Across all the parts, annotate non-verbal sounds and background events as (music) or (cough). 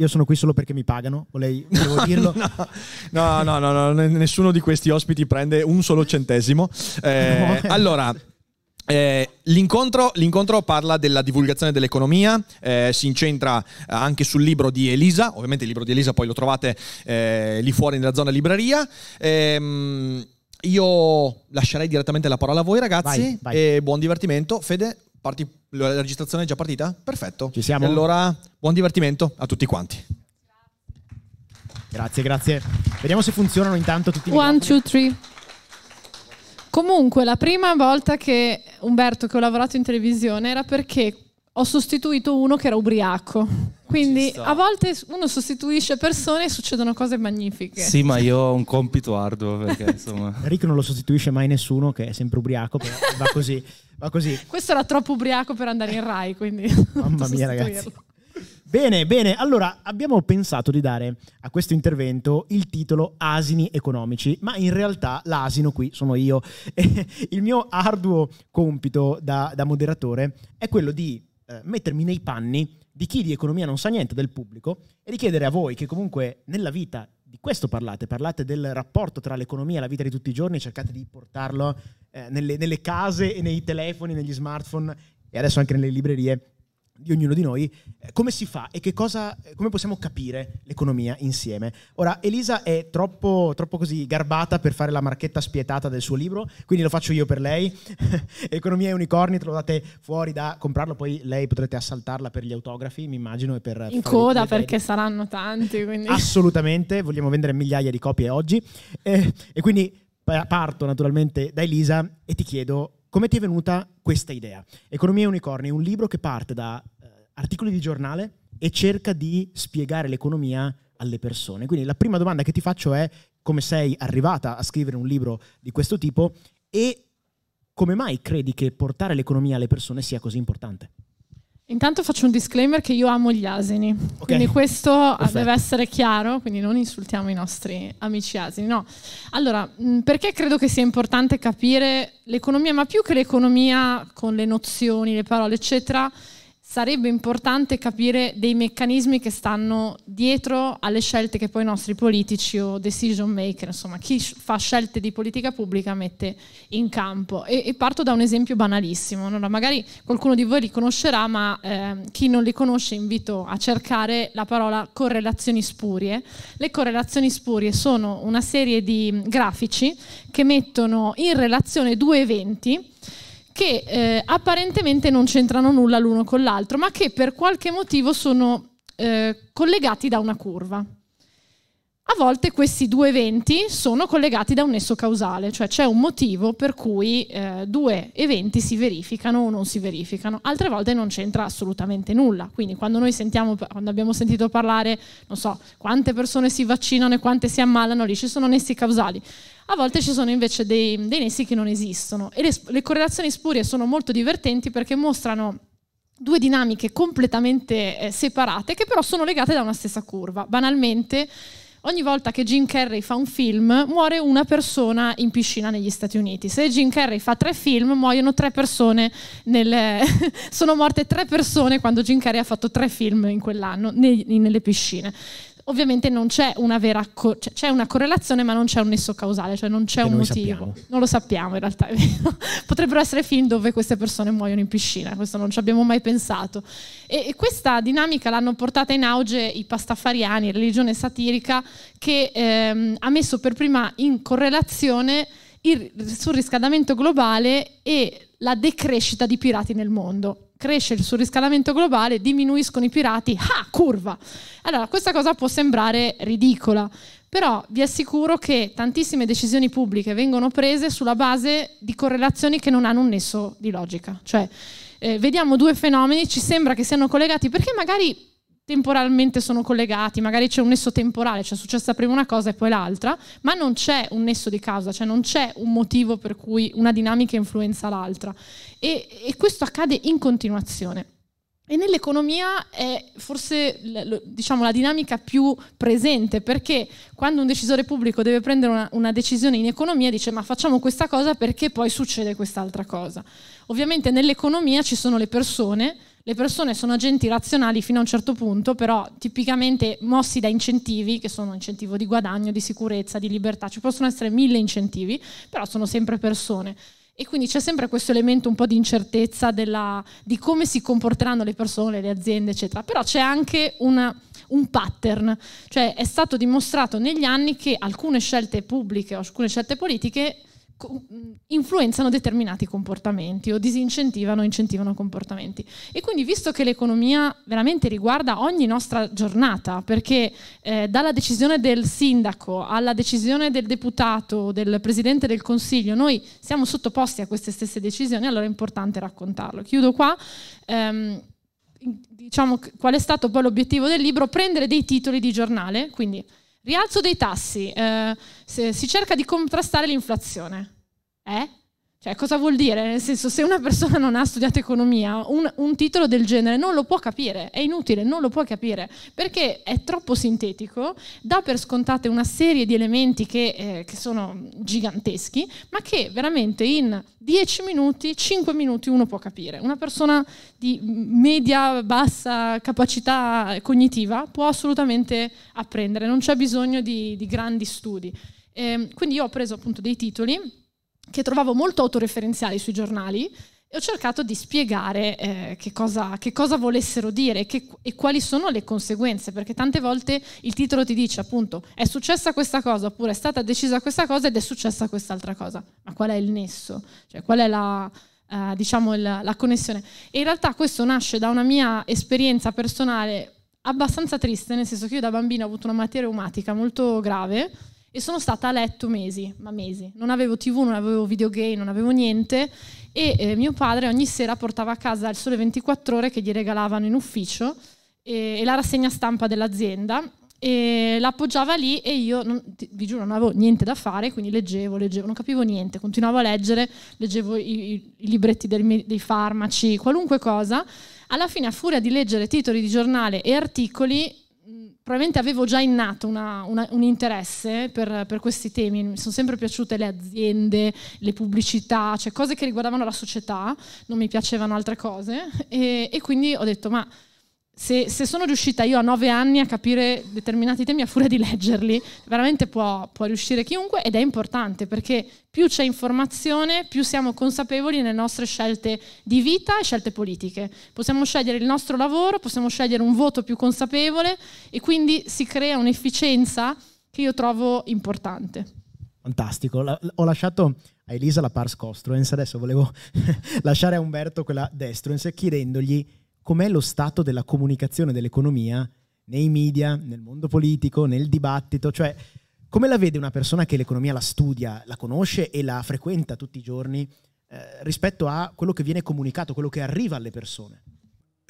Io sono qui solo perché mi pagano, volevo (laughs) dirlo. no, no, no, no, nessuno di questi ospiti prende un solo centesimo. Eh, (laughs) no. Allora, eh, l'incontro, l'incontro, parla della divulgazione dell'economia, eh, si incentra anche sul libro di Elisa, ovviamente il libro di Elisa poi lo trovate eh, lì fuori nella zona libreria. Ehm, io lascerei direttamente la parola a voi ragazzi vai, vai. e buon divertimento. Fede, Parti, la registrazione è già partita? Perfetto. Ci siamo? E allora, buon divertimento a tutti quanti. Grazie, grazie. Vediamo se funzionano intanto tutti i One, two, three. Comunque, la prima volta che Umberto, che ho lavorato in televisione, era perché ho sostituito uno che era ubriaco. Quindi a volte uno sostituisce persone e succedono cose magnifiche. Sì, ma io ho un compito arduo perché (laughs) insomma. Rick non lo sostituisce mai nessuno che è sempre ubriaco, però va così, va così. (laughs) Questo era troppo ubriaco per andare in Rai, quindi Mamma (laughs) mia, ragazzi. Bene, bene. Allora, abbiamo pensato di dare a questo intervento il titolo Asini economici, ma in realtà l'asino qui sono io. il mio arduo compito da, da moderatore è quello di eh, mettermi nei panni di chi di economia non sa niente del pubblico e di chiedere a voi che comunque nella vita di questo parlate, parlate del rapporto tra l'economia e la vita di tutti i giorni, cercate di portarlo eh, nelle, nelle case e nei telefoni, negli smartphone e adesso anche nelle librerie di ognuno di noi, eh, come si fa e cosa, eh, come possiamo capire l'economia insieme. Ora, Elisa è troppo, troppo, così garbata per fare la marchetta spietata del suo libro, quindi lo faccio io per lei. (laughs) economia e unicorni, te lo date fuori da comprarlo, poi lei potrete assaltarla per gli autografi, mi immagino. E per In coda perché saranno tanti. Quindi. Assolutamente, vogliamo vendere migliaia di copie oggi. Eh, e quindi parto naturalmente da Elisa e ti chiedo come ti è venuta questa idea? Economia e Unicorni è un libro che parte da articoli di giornale e cerca di spiegare l'economia alle persone. Quindi la prima domanda che ti faccio è come sei arrivata a scrivere un libro di questo tipo e come mai credi che portare l'economia alle persone sia così importante? Intanto faccio un disclaimer che io amo gli asini, okay. quindi questo Perfetto. deve essere chiaro, quindi non insultiamo i nostri amici asini. No. Allora, perché credo che sia importante capire l'economia, ma più che l'economia con le nozioni, le parole, eccetera, sarebbe importante capire dei meccanismi che stanno dietro alle scelte che poi i nostri politici o decision maker, insomma chi fa scelte di politica pubblica mette in campo. E, e parto da un esempio banalissimo, allora, magari qualcuno di voi li conoscerà, ma eh, chi non li conosce invito a cercare la parola correlazioni spurie. Le correlazioni spurie sono una serie di grafici che mettono in relazione due eventi che eh, apparentemente non c'entrano nulla l'uno con l'altro, ma che per qualche motivo sono eh, collegati da una curva. A volte questi due eventi sono collegati da un nesso causale, cioè c'è un motivo per cui eh, due eventi si verificano o non si verificano, altre volte non c'entra assolutamente nulla. Quindi quando noi sentiamo, quando abbiamo sentito parlare, non so, quante persone si vaccinano e quante si ammalano, lì ci sono nessi causali. A volte ci sono invece dei, dei nessi che non esistono e le, le correlazioni spurie sono molto divertenti perché mostrano due dinamiche completamente eh, separate che però sono legate da una stessa curva. Banalmente, ogni volta che Jim Carrey fa un film muore una persona in piscina negli Stati Uniti. Se Jim Carrey fa tre film muoiono tre persone, nel... (laughs) sono morte tre persone quando Jim Carrey ha fatto tre film in quell'anno nelle piscine ovviamente non c'è una vera co- cioè, c'è una correlazione ma non c'è un nesso causale, cioè non c'è che un motivo. Sappiamo. Non lo sappiamo in realtà, (laughs) Potrebbero essere film dove queste persone muoiono in piscina, questo non ci abbiamo mai pensato. E, e questa dinamica l'hanno portata in auge i pastafariani, religione satirica, che ehm, ha messo per prima in correlazione il surriscaldamento globale e la decrescita di pirati nel mondo cresce il surriscaldamento globale, diminuiscono i pirati, ah, curva. Allora, questa cosa può sembrare ridicola, però vi assicuro che tantissime decisioni pubbliche vengono prese sulla base di correlazioni che non hanno un nesso di logica. Cioè, eh, vediamo due fenomeni, ci sembra che siano collegati perché magari temporalmente sono collegati, magari c'è un nesso temporale, cioè è successa prima una cosa e poi l'altra, ma non c'è un nesso di causa, cioè non c'è un motivo per cui una dinamica influenza l'altra. E, e questo accade in continuazione. E nell'economia è forse diciamo, la dinamica più presente, perché quando un decisore pubblico deve prendere una, una, decisione in economia dice ma facciamo questa cosa perché poi succede quest'altra cosa. Ovviamente nell'economia ci sono le persone, le persone sono agenti razionali fino a un certo punto, però tipicamente mossi da incentivi, che sono incentivo di guadagno, di sicurezza, di libertà, ci possono essere mille incentivi, però sono sempre persone. E quindi c'è sempre questo elemento un po' di incertezza della, di come si comporteranno le persone, le aziende, eccetera. Però c'è anche una, un pattern, cioè è stato dimostrato negli anni che alcune scelte pubbliche o alcune scelte politiche influenzano determinati comportamenti o disincentivano o incentivano comportamenti. E quindi visto che l'economia veramente riguarda ogni nostra giornata, perché eh, dalla decisione del sindaco alla decisione del deputato, del presidente del consiglio, noi siamo sottoposti a queste stesse decisioni, allora è importante raccontarlo. Chiudo qua. Ehm, diciamo qual è stato poi l'obiettivo del libro? Prendere dei titoli di giornale, quindi Rialzo dei tassi, eh, si cerca di contrastare l'inflazione. Eh? Cioè, cosa vuol dire? Nel senso, se una persona non ha studiato economia, un, un, titolo del genere non lo può capire, è inutile, non lo può capire, perché è troppo sintetico, dà per scontate una serie di elementi che, eh, che sono giganteschi, ma che veramente in 10 minuti, 5 minuti uno può capire. Una persona di media, bassa capacità cognitiva può assolutamente apprendere, non c'è bisogno di, di grandi studi. Eh, quindi io ho preso appunto dei titoli che trovavo molto autoreferenziali sui giornali e ho cercato di spiegare eh, che, cosa, che, cosa, volessero dire che, e quali sono le conseguenze, perché tante volte il titolo ti dice appunto è successa questa cosa oppure è stata decisa questa cosa ed è successa quest'altra cosa, ma qual è il nesso? Cioè qual è la, eh, diciamo la, la connessione? E in realtà questo nasce da una mia esperienza personale abbastanza triste, nel senso che io da bambina ho avuto una malattia reumatica molto grave e sono stata a letto mesi, ma mesi. Non avevo tv, non avevo videogame, non avevo niente e eh, mio padre ogni sera portava a casa il sole 24 ore che gli regalavano in ufficio e, e la rassegna stampa dell'azienda e l'appoggiava lì e io, non, vi giuro, non avevo niente da fare, quindi leggevo, leggevo, non capivo niente, continuavo a leggere, leggevo i, i, libretti del, dei farmaci, qualunque cosa. Alla fine, a furia di leggere titoli di giornale e articoli, probabilmente avevo già innato una, una, un interesse per, per, questi temi, mi sono sempre piaciute le aziende, le pubblicità, cioè cose che riguardavano la società, non mi piacevano altre cose. E, e quindi ho detto ma se, se, sono riuscita io a nove anni a capire determinati temi a furia di leggerli, veramente può, può, riuscire chiunque ed è importante perché più c'è informazione, più siamo consapevoli nelle nostre scelte di vita e scelte politiche. Possiamo scegliere il nostro lavoro, possiamo scegliere un voto più consapevole e quindi si crea un'efficienza che io trovo importante. Fantastico, ho lasciato a Elisa la pars costruens, adesso volevo (laughs) lasciare a Umberto quella destruens chiedendogli com'è lo stato della comunicazione dell'economia nei media, nel mondo politico, nel dibattito, cioè come la vede una persona che l'economia la studia, la conosce e la frequenta tutti i giorni eh, rispetto a quello che viene comunicato, quello che arriva alle persone?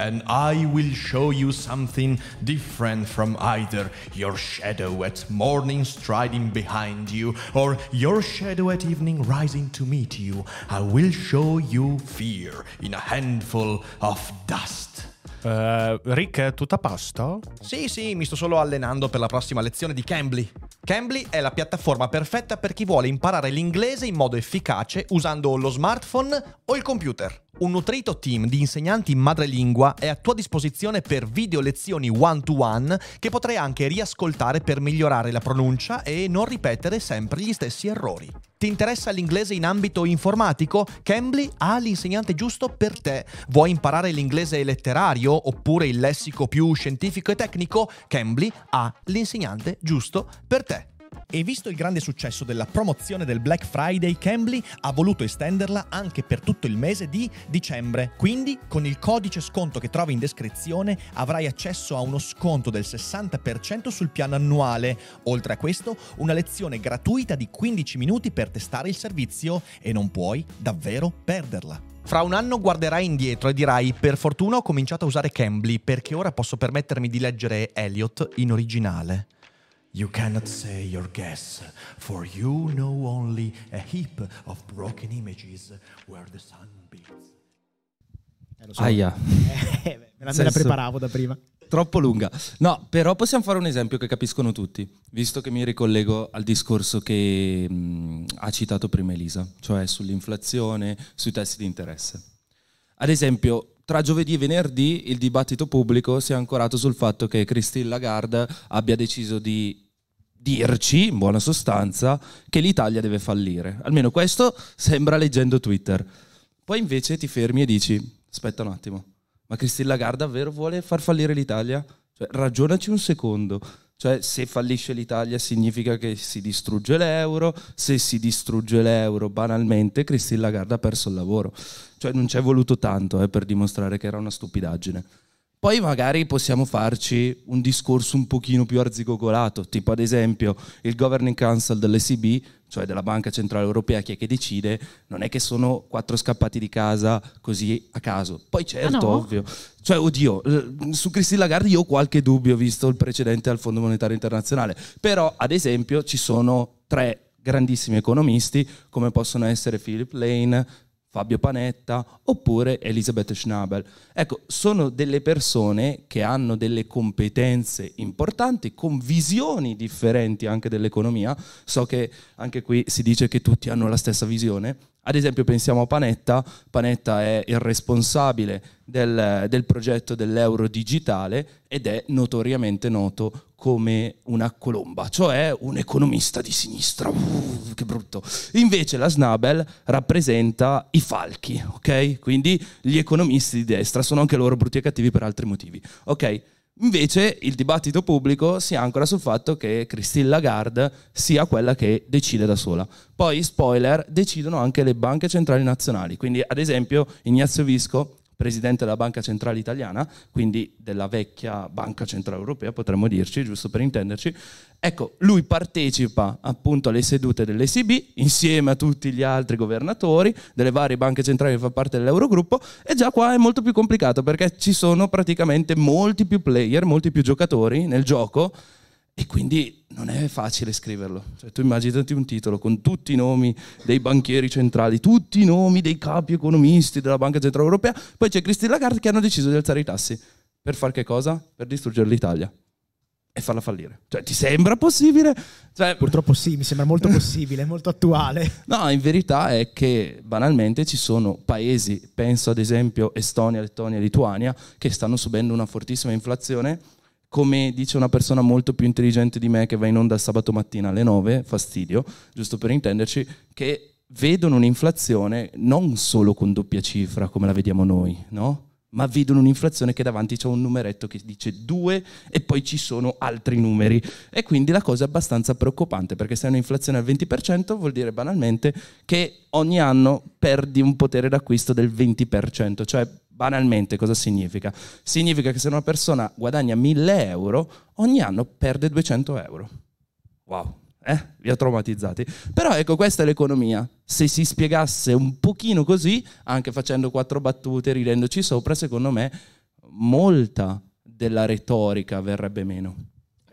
And I will show you something different from either your shadow at morning striding behind you or your shadow at evening rising to meet you. I will show you fear in a handful of dust. Uh, Rick, tutto a posto? Sì, sì, mi sto solo allenando per la prossima lezione di Cambly. Cambly è la piattaforma perfetta per chi vuole imparare l'inglese in modo efficace usando lo smartphone o il computer. Un nutrito team di insegnanti in madrelingua è a tua disposizione per video lezioni one-to-one che potrai anche riascoltare per migliorare la pronuncia e non ripetere sempre gli stessi errori. Ti interessa l'inglese in ambito informatico? Cambly ha l'insegnante giusto per te. Vuoi imparare l'inglese letterario oppure il lessico più scientifico e tecnico? Cambly ha l'insegnante giusto per te. E visto il grande successo della promozione del Black Friday, Cambly ha voluto estenderla anche per tutto il mese di dicembre. Quindi, con il codice sconto che trovi in descrizione, avrai accesso a uno sconto del 60% sul piano annuale. Oltre a questo, una lezione gratuita di 15 minuti per testare il servizio e non puoi davvero perderla. Fra un anno guarderai indietro e dirai per fortuna ho cominciato a usare Cambly perché ora posso permettermi di leggere Eliot in originale. You cannot say your guess, for you know only a heap of broken images where the sun beats. Eh, so. Aia. Eh, me la, me la preparavo da prima. Troppo lunga. No, però possiamo fare un esempio che capiscono tutti, visto che mi ricollego al discorso che mh, ha citato prima Elisa, cioè sull'inflazione, sui tassi di interesse. Ad esempio, tra giovedì e venerdì il dibattito pubblico si è ancorato sul fatto che Christine Lagarde abbia deciso di dirci, in buona sostanza, che l'Italia deve fallire. Almeno questo sembra leggendo Twitter. Poi invece ti fermi e dici, aspetta un attimo, ma Christine Lagarde davvero vuole far fallire l'Italia? Cioè, ragionaci un secondo. Cioè, se fallisce l'Italia significa che si distrugge l'euro, se si distrugge l'euro, banalmente, Christine Lagarde ha perso il lavoro. Cioè, non ci è voluto tanto eh, per dimostrare che era una stupidaggine. Poi magari possiamo farci un discorso un pochino più arzigogolato, tipo ad esempio il Governing Council dell'ECB, cioè della Banca Centrale Europea, chi è che decide, non è che sono quattro scappati di casa così a caso. Poi certo, no? ovvio. Cioè, oddio, su Christine Lagarde io ho qualche dubbio visto il precedente al Fondo Monetario Internazionale, però ad esempio ci sono tre grandissimi economisti come possono essere Philip Lane, Fabio Panetta oppure Elisabeth Schnabel. Ecco, sono delle persone che hanno delle competenze importanti, con visioni differenti anche dell'economia. So che anche qui si dice che tutti hanno la stessa visione. Ad esempio pensiamo a Panetta, Panetta è il responsabile del, del progetto dell'euro digitale ed è notoriamente noto come una colomba, cioè un economista di sinistra. Uh, che brutto. Invece la Snabel rappresenta i falchi, ok? Quindi gli economisti di destra sono anche loro brutti e cattivi per altri motivi, ok? Invece il dibattito pubblico si ancora sul fatto che Christine Lagarde sia quella che decide da sola. Poi, spoiler, decidono anche le banche centrali nazionali. Quindi, ad esempio, Ignazio Visco, presidente della Banca Centrale Italiana, quindi della vecchia Banca Centrale Europea, potremmo dirci, giusto per intenderci. Ecco, lui partecipa appunto alle sedute dell'ECB insieme a tutti gli altri governatori delle varie banche centrali che fa parte dell'Eurogruppo e già qua è molto più complicato perché ci sono praticamente molti più player, molti più giocatori nel gioco e quindi non è facile scriverlo. Cioè, tu immaginati un titolo con tutti i nomi dei banchieri centrali, tutti i nomi dei capi economisti della Banca Centrale Europea, poi c'è Christine Lagarde che hanno deciso di alzare i tassi. Per far che cosa? Per distruggere l'Italia e farla fallire. Cioè, ti sembra possibile? Cioè, Purtroppo sì, mi sembra molto possibile, molto attuale. (laughs) No, in verità è che banalmente ci sono paesi, penso ad esempio Estonia, Lettonia Lituania, che stanno subendo una fortissima inflazione. Come dice una persona molto più intelligente di me che va in onda sabato mattina alle 9, fastidio, giusto per intenderci, che vedono un'inflazione non solo con doppia cifra come la vediamo noi, no? ma vedono un'inflazione che davanti c'è un numeretto che dice 2 e poi ci sono altri numeri. E quindi la cosa è abbastanza preoccupante perché se hai un'inflazione al 20% vuol dire banalmente che ogni anno perdi un potere d'acquisto del 20%, cioè banalmente cosa significa? Significa che se una persona guadagna 1000 euro, ogni anno perde 200 euro. Wow, eh? Vi ho traumatizzati. Però ecco, questa è l'economia. Se si spiegasse un pochino così, anche facendo quattro battute, ridendoci sopra, secondo me molta della retorica verrebbe meno.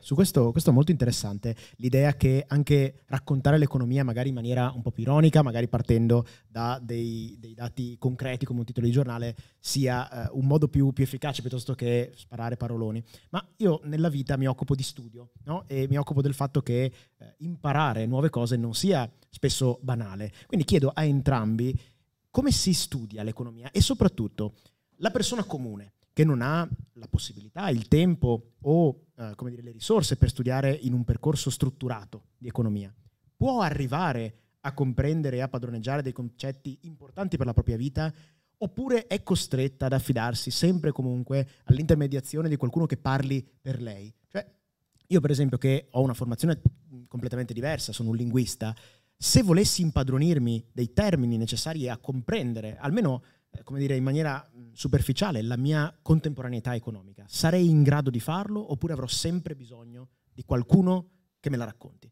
Su questo, questo è molto interessante, l'idea che anche raccontare l'economia magari in maniera un po' più ironica, magari partendo da dei, dei dati concreti come un titolo di giornale, sia eh, un modo più, più efficace piuttosto che sparare paroloni. Ma io nella vita mi occupo di studio no? e mi occupo del fatto che eh, imparare nuove cose non sia spesso banale. Quindi chiedo a entrambi come si studia l'economia e soprattutto la persona comune che non ha la possibilità, il tempo o eh, dire, le risorse per studiare in un percorso strutturato di economia, può arrivare a comprendere e a padroneggiare dei concetti importanti per la propria vita oppure è costretta ad affidarsi sempre e comunque all'intermediazione di qualcuno che parli per lei? Cioè, io per esempio che ho una formazione completamente diversa, sono un linguista, se volessi impadronirmi dei termini necessari a comprendere, almeno come dire, in maniera superficiale la mia contemporaneità economica. Sarei in grado di farlo oppure avrò sempre bisogno di qualcuno che me la racconti?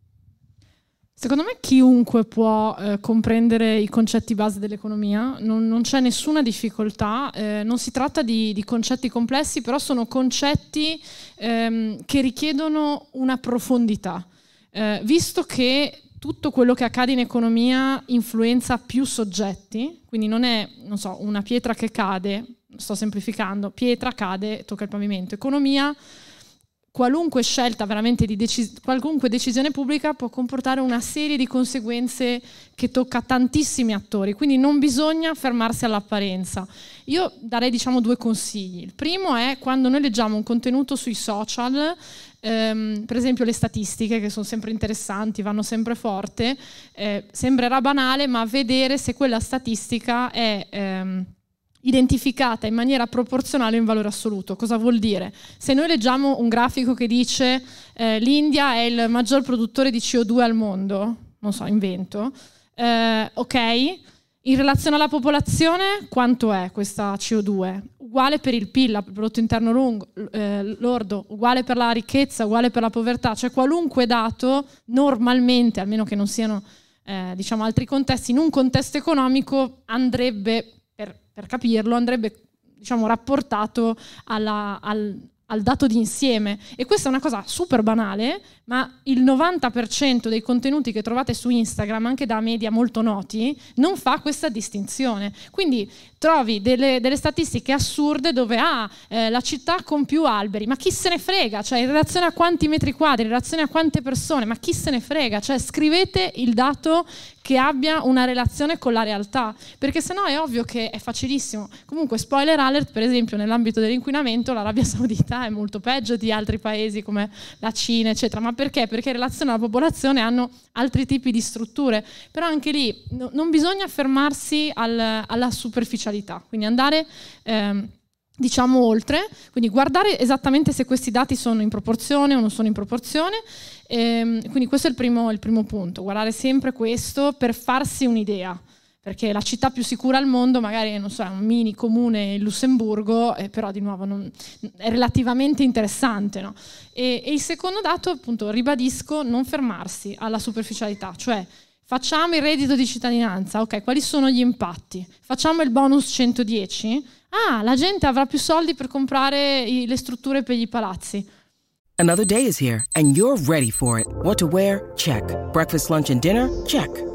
Secondo me chiunque può eh, comprendere i concetti base dell'economia, non, non c'è nessuna difficoltà, eh, non si tratta di, di, concetti complessi, però sono concetti ehm, che richiedono una profondità. Eh, visto che tutto quello che accade in economia influenza più soggetti, quindi non è, non so, una pietra che cade, sto semplificando, pietra cade, tocca il pavimento. Economia qualunque scelta veramente di decis- qualunque decisione pubblica può comportare una serie di conseguenze che tocca tantissimi attori, quindi non bisogna fermarsi all'apparenza. Io darei diciamo due consigli. Il primo è quando noi leggiamo un contenuto sui social, ehm, per esempio le statistiche che sono sempre interessanti, vanno sempre forte, eh, sembrerà banale, ma vedere se quella statistica è... Ehm, identificata in maniera proporzionale in valore assoluto. Cosa vuol dire? Se noi leggiamo un grafico che dice eh, l'India è il maggior produttore di CO2 al mondo, non so, invento, eh, ok, in relazione alla popolazione quanto è questa CO2? Uguale per il PIL, il prodotto interno lungo, eh, lordo, uguale per la ricchezza, uguale per la povertà, cioè qualunque dato normalmente, almeno che non siano eh, diciamo altri contesti, in un contesto economico andrebbe per capirlo, andrebbe diciamo, rapportato alla, al, al dato d'insieme. E questa è una cosa super banale, ma il 90% dei contenuti che trovate su Instagram, anche da media molto noti, non fa questa distinzione. Quindi trovi delle, delle statistiche assurde dove ah, eh, la città con più alberi, ma chi se ne frega? Cioè, in relazione a quanti metri quadri, in relazione a quante persone, ma chi se ne frega? Cioè, scrivete il dato che abbia una relazione con la realtà, perché sennò è ovvio che è facilissimo. Comunque, spoiler alert, per esempio, nell'ambito dell'inquinamento, l'Arabia Saudita è molto peggio di altri paesi come la Cina, eccetera. Ma perché? Perché in relazione alla popolazione hanno altri tipi di strutture. Però anche lì no, non bisogna fermarsi al, alla superficialità, quindi andare... Ehm, diciamo oltre, quindi guardare esattamente se questi dati sono in proporzione o non sono in proporzione. Ehm, quindi questo è il primo, il primo punto, guardare sempre questo per farsi un'idea perché la città più sicura al mondo magari non so, è un mini comune in Lussemburgo, eh, però di nuovo non, è relativamente interessante. No? E, e, il secondo dato, appunto, ribadisco, non fermarsi alla superficialità, cioè facciamo il reddito di cittadinanza, ok, quali sono gli impatti? Facciamo il bonus 110? Ah, la gente avrà più soldi per comprare i, le strutture per i palazzi. Another day is here and you're ready for it. What to wear? Check. Breakfast, lunch and dinner? Check.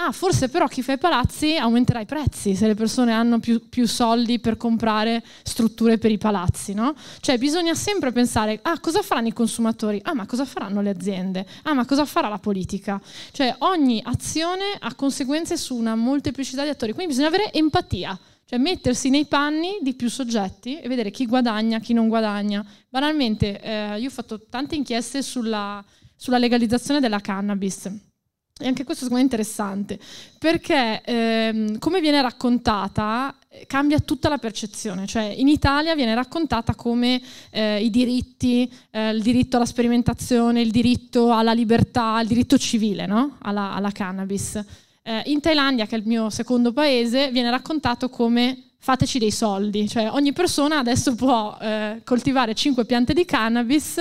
Ah, forse però chi fa i palazzi aumenterà i prezzi se le persone hanno più, più, soldi per comprare strutture per i palazzi, no? Cioè bisogna sempre pensare, ah, cosa faranno i consumatori? Ah, ma cosa faranno le aziende? Ah, ma cosa farà la politica? Cioè ogni azione ha conseguenze su una molteplicità di attori, quindi bisogna avere empatia. Cioè mettersi nei panni di più soggetti e vedere chi guadagna, chi non guadagna. Banalmente, eh, io ho fatto tante inchieste sulla, sulla legalizzazione della cannabis e anche questo secondo me è interessante, perché ehm, come viene raccontata eh, cambia tutta la percezione, cioè in Italia viene raccontata come eh, i diritti, eh, il diritto alla sperimentazione, il diritto alla libertà, il diritto civile no? alla, alla, cannabis. Eh, in Thailandia, che è il mio secondo paese, viene raccontato come fateci dei soldi, cioè ogni persona adesso può eh, coltivare 5 piante di cannabis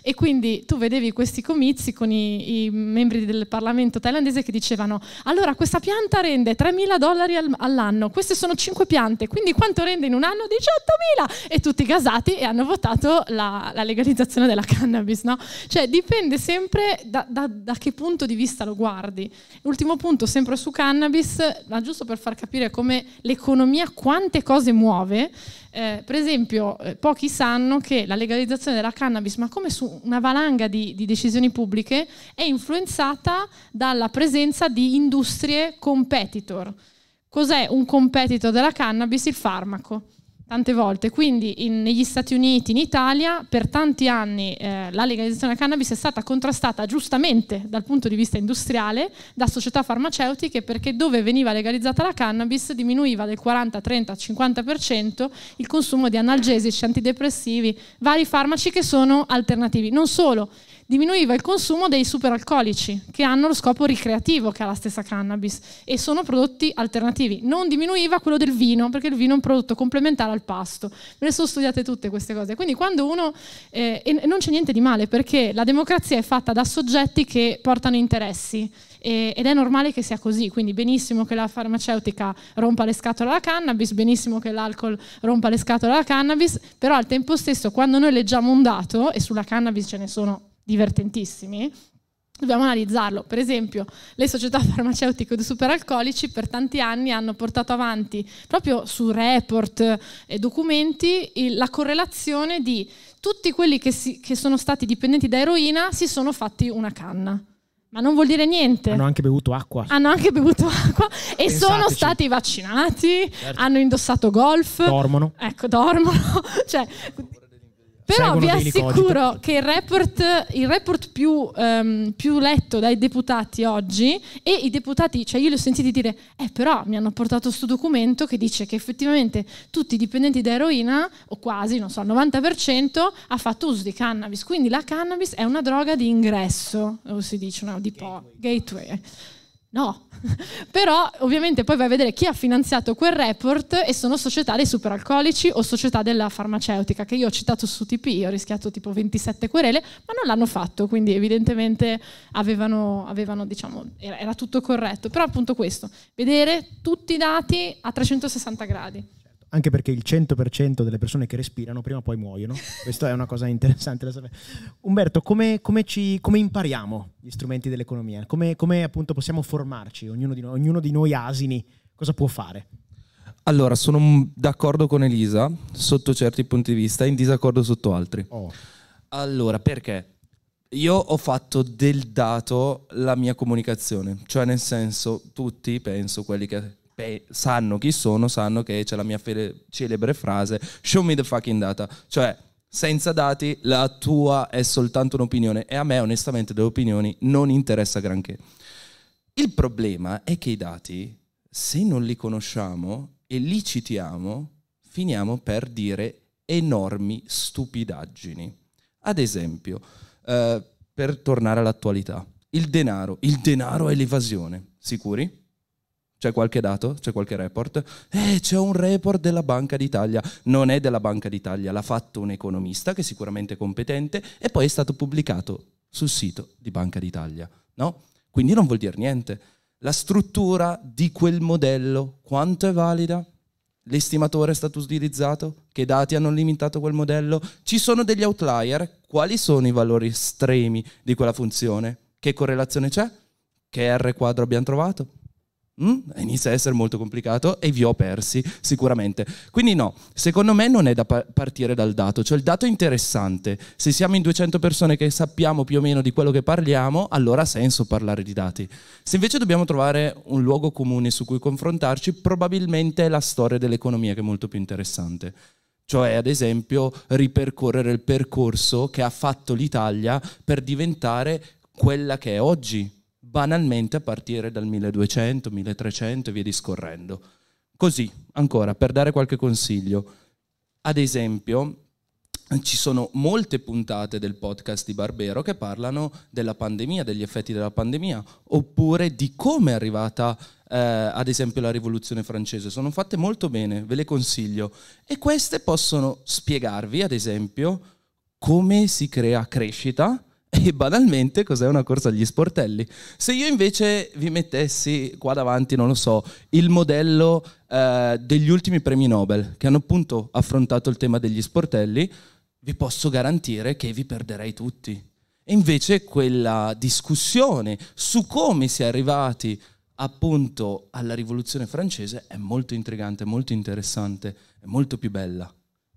e quindi tu vedevi questi comizi con i, i, membri del Parlamento thailandese che dicevano allora questa pianta rende 3.000 dollari al, all'anno, queste sono 5 piante, quindi quanto rende in un anno? 18.000! E tutti gasati e hanno votato la, la legalizzazione della cannabis, no? Cioè dipende sempre da, da, da che punto di vista lo guardi. Ultimo punto, sempre su cannabis, ma giusto per far capire come l'economia quanto tante cose muove. Eh, per esempio, eh, pochi sanno che la legalizzazione della cannabis, ma come su una valanga di, di decisioni pubbliche, è influenzata dalla presenza di industrie competitor. Cos'è un competitor della cannabis? Il farmaco. Tante volte. Quindi in, negli Stati Uniti, in Italia, per tanti anni eh, la legalizzazione della cannabis è stata contrastata giustamente dal punto di vista industriale da società farmaceutiche perché dove veniva legalizzata la cannabis diminuiva del 40, 30, 50% il consumo di analgesici, antidepressivi, vari farmaci che sono alternativi. Non solo, diminuiva il consumo dei superalcolici che hanno lo scopo ricreativo che ha la stessa cannabis e sono prodotti alternativi. Non diminuiva quello del vino perché il vino è un prodotto complementare al pasto. Me le sono studiate tutte queste cose. Quindi quando uno eh, e non c'è niente di male perché la democrazia è fatta da soggetti che portano interessi ed è normale che sia così, quindi benissimo che la farmaceutica rompa le scatole alla cannabis, benissimo che l'alcol rompa le scatole alla cannabis, però al tempo stesso quando noi leggiamo un dato, e sulla cannabis ce ne sono divertentissimi, dobbiamo analizzarlo. Per esempio, le società (laughs) farmaceutiche di superalcolici per tanti anni hanno portato avanti proprio su report e documenti la correlazione di tutti quelli che, si, che sono stati dipendenti da eroina si sono fatti una canna. Ma non vuol dire niente. Hanno anche bevuto acqua. Hanno anche bevuto acqua e Pensateci. sono stati vaccinati, certo. hanno indossato golf. Dormono. Ecco, dormono. (laughs) cioè, però vi assicuro che il report, il report più, um, più, letto dai deputati oggi, e i deputati, cioè io li ho sentiti dire, eh però mi hanno portato questo documento che dice che effettivamente tutti i dipendenti da eroina, o quasi, non so, il 90%, ha fatto uso di cannabis. Quindi la cannabis è una droga di ingresso, o si dice, no, di po', gateway. gateway. No, (laughs) però ovviamente poi vai a vedere chi ha finanziato quel report e sono società dei superalcolici o società della farmaceutica che io ho citato su TP, ho rischiato tipo 27 querele, ma non l'hanno fatto, quindi evidentemente avevano, avevano diciamo, era, era tutto corretto. Però appunto questo, vedere tutti i dati a 360 gradi anche perché il 100% delle persone che respirano prima o poi muoiono. (laughs) Questa è una cosa interessante da sapere. Umberto, come, come, ci, come impariamo gli strumenti dell'economia? Come, come appunto possiamo formarci, ognuno di, noi, ognuno di noi asini, cosa può fare? Allora, sono d'accordo con Elisa sotto certi punti di vista in disaccordo sotto altri. Oh. Allora, perché? Io ho fatto del dato la mia comunicazione, cioè nel senso tutti, penso, quelli che beh, sanno chi sono, sanno che c'è la mia fede, celebre frase, show me the fucking data, cioè senza dati la tua è soltanto un'opinione e a me onestamente delle opinioni non interessa granché. Il problema è che i dati, se non li conosciamo e li citiamo, finiamo per dire enormi stupidaggini. Ad esempio, eh, per tornare all'attualità, il denaro, il denaro è l'evasione, sicuri? C'è qualche dato? C'è qualche report? Eh, c'è un report della Banca d'Italia. Non è della Banca d'Italia, l'ha fatto un economista che è sicuramente competente e poi è stato pubblicato sul sito di Banca d'Italia. No? Quindi non vuol dire niente. La struttura di quel modello, quanto è valida? L'estimatore è stato utilizzato? Che dati hanno limitato quel modello? Ci sono degli outlier? Quali sono i valori estremi di quella funzione? Che correlazione c'è? Che R quadro abbiamo trovato? Mm? Inizia a essere molto complicato e vi ho persi sicuramente. Quindi no, secondo me non è da partire dal dato, cioè il dato è interessante. Se siamo in 200 persone che sappiamo più o meno di quello che parliamo, allora ha senso parlare di dati. Se invece dobbiamo trovare un luogo comune su cui confrontarci, probabilmente è la storia dell'economia che è molto più interessante. Cioè, ad esempio, ripercorrere il percorso che ha fatto l'Italia per diventare quella che è oggi banalmente a partire dal 1200, 1300 e via discorrendo. Così, ancora, per dare qualche consiglio, ad esempio, ci sono molte puntate del podcast di Barbero che parlano della pandemia, degli effetti della pandemia, oppure di come è arrivata, eh, ad esempio, la rivoluzione francese. Sono fatte molto bene, ve le consiglio. E queste possono spiegarvi, ad esempio, come si crea crescita, (laughs) e banalmente cos'è una corsa agli sportelli. Se io invece vi mettessi qua davanti, non lo so, il modello eh, degli ultimi premi Nobel che hanno appunto affrontato il tema degli sportelli, vi posso garantire che vi perderei tutti. E invece quella discussione su come si è arrivati appunto alla rivoluzione francese è molto intrigante, molto interessante, è molto più bella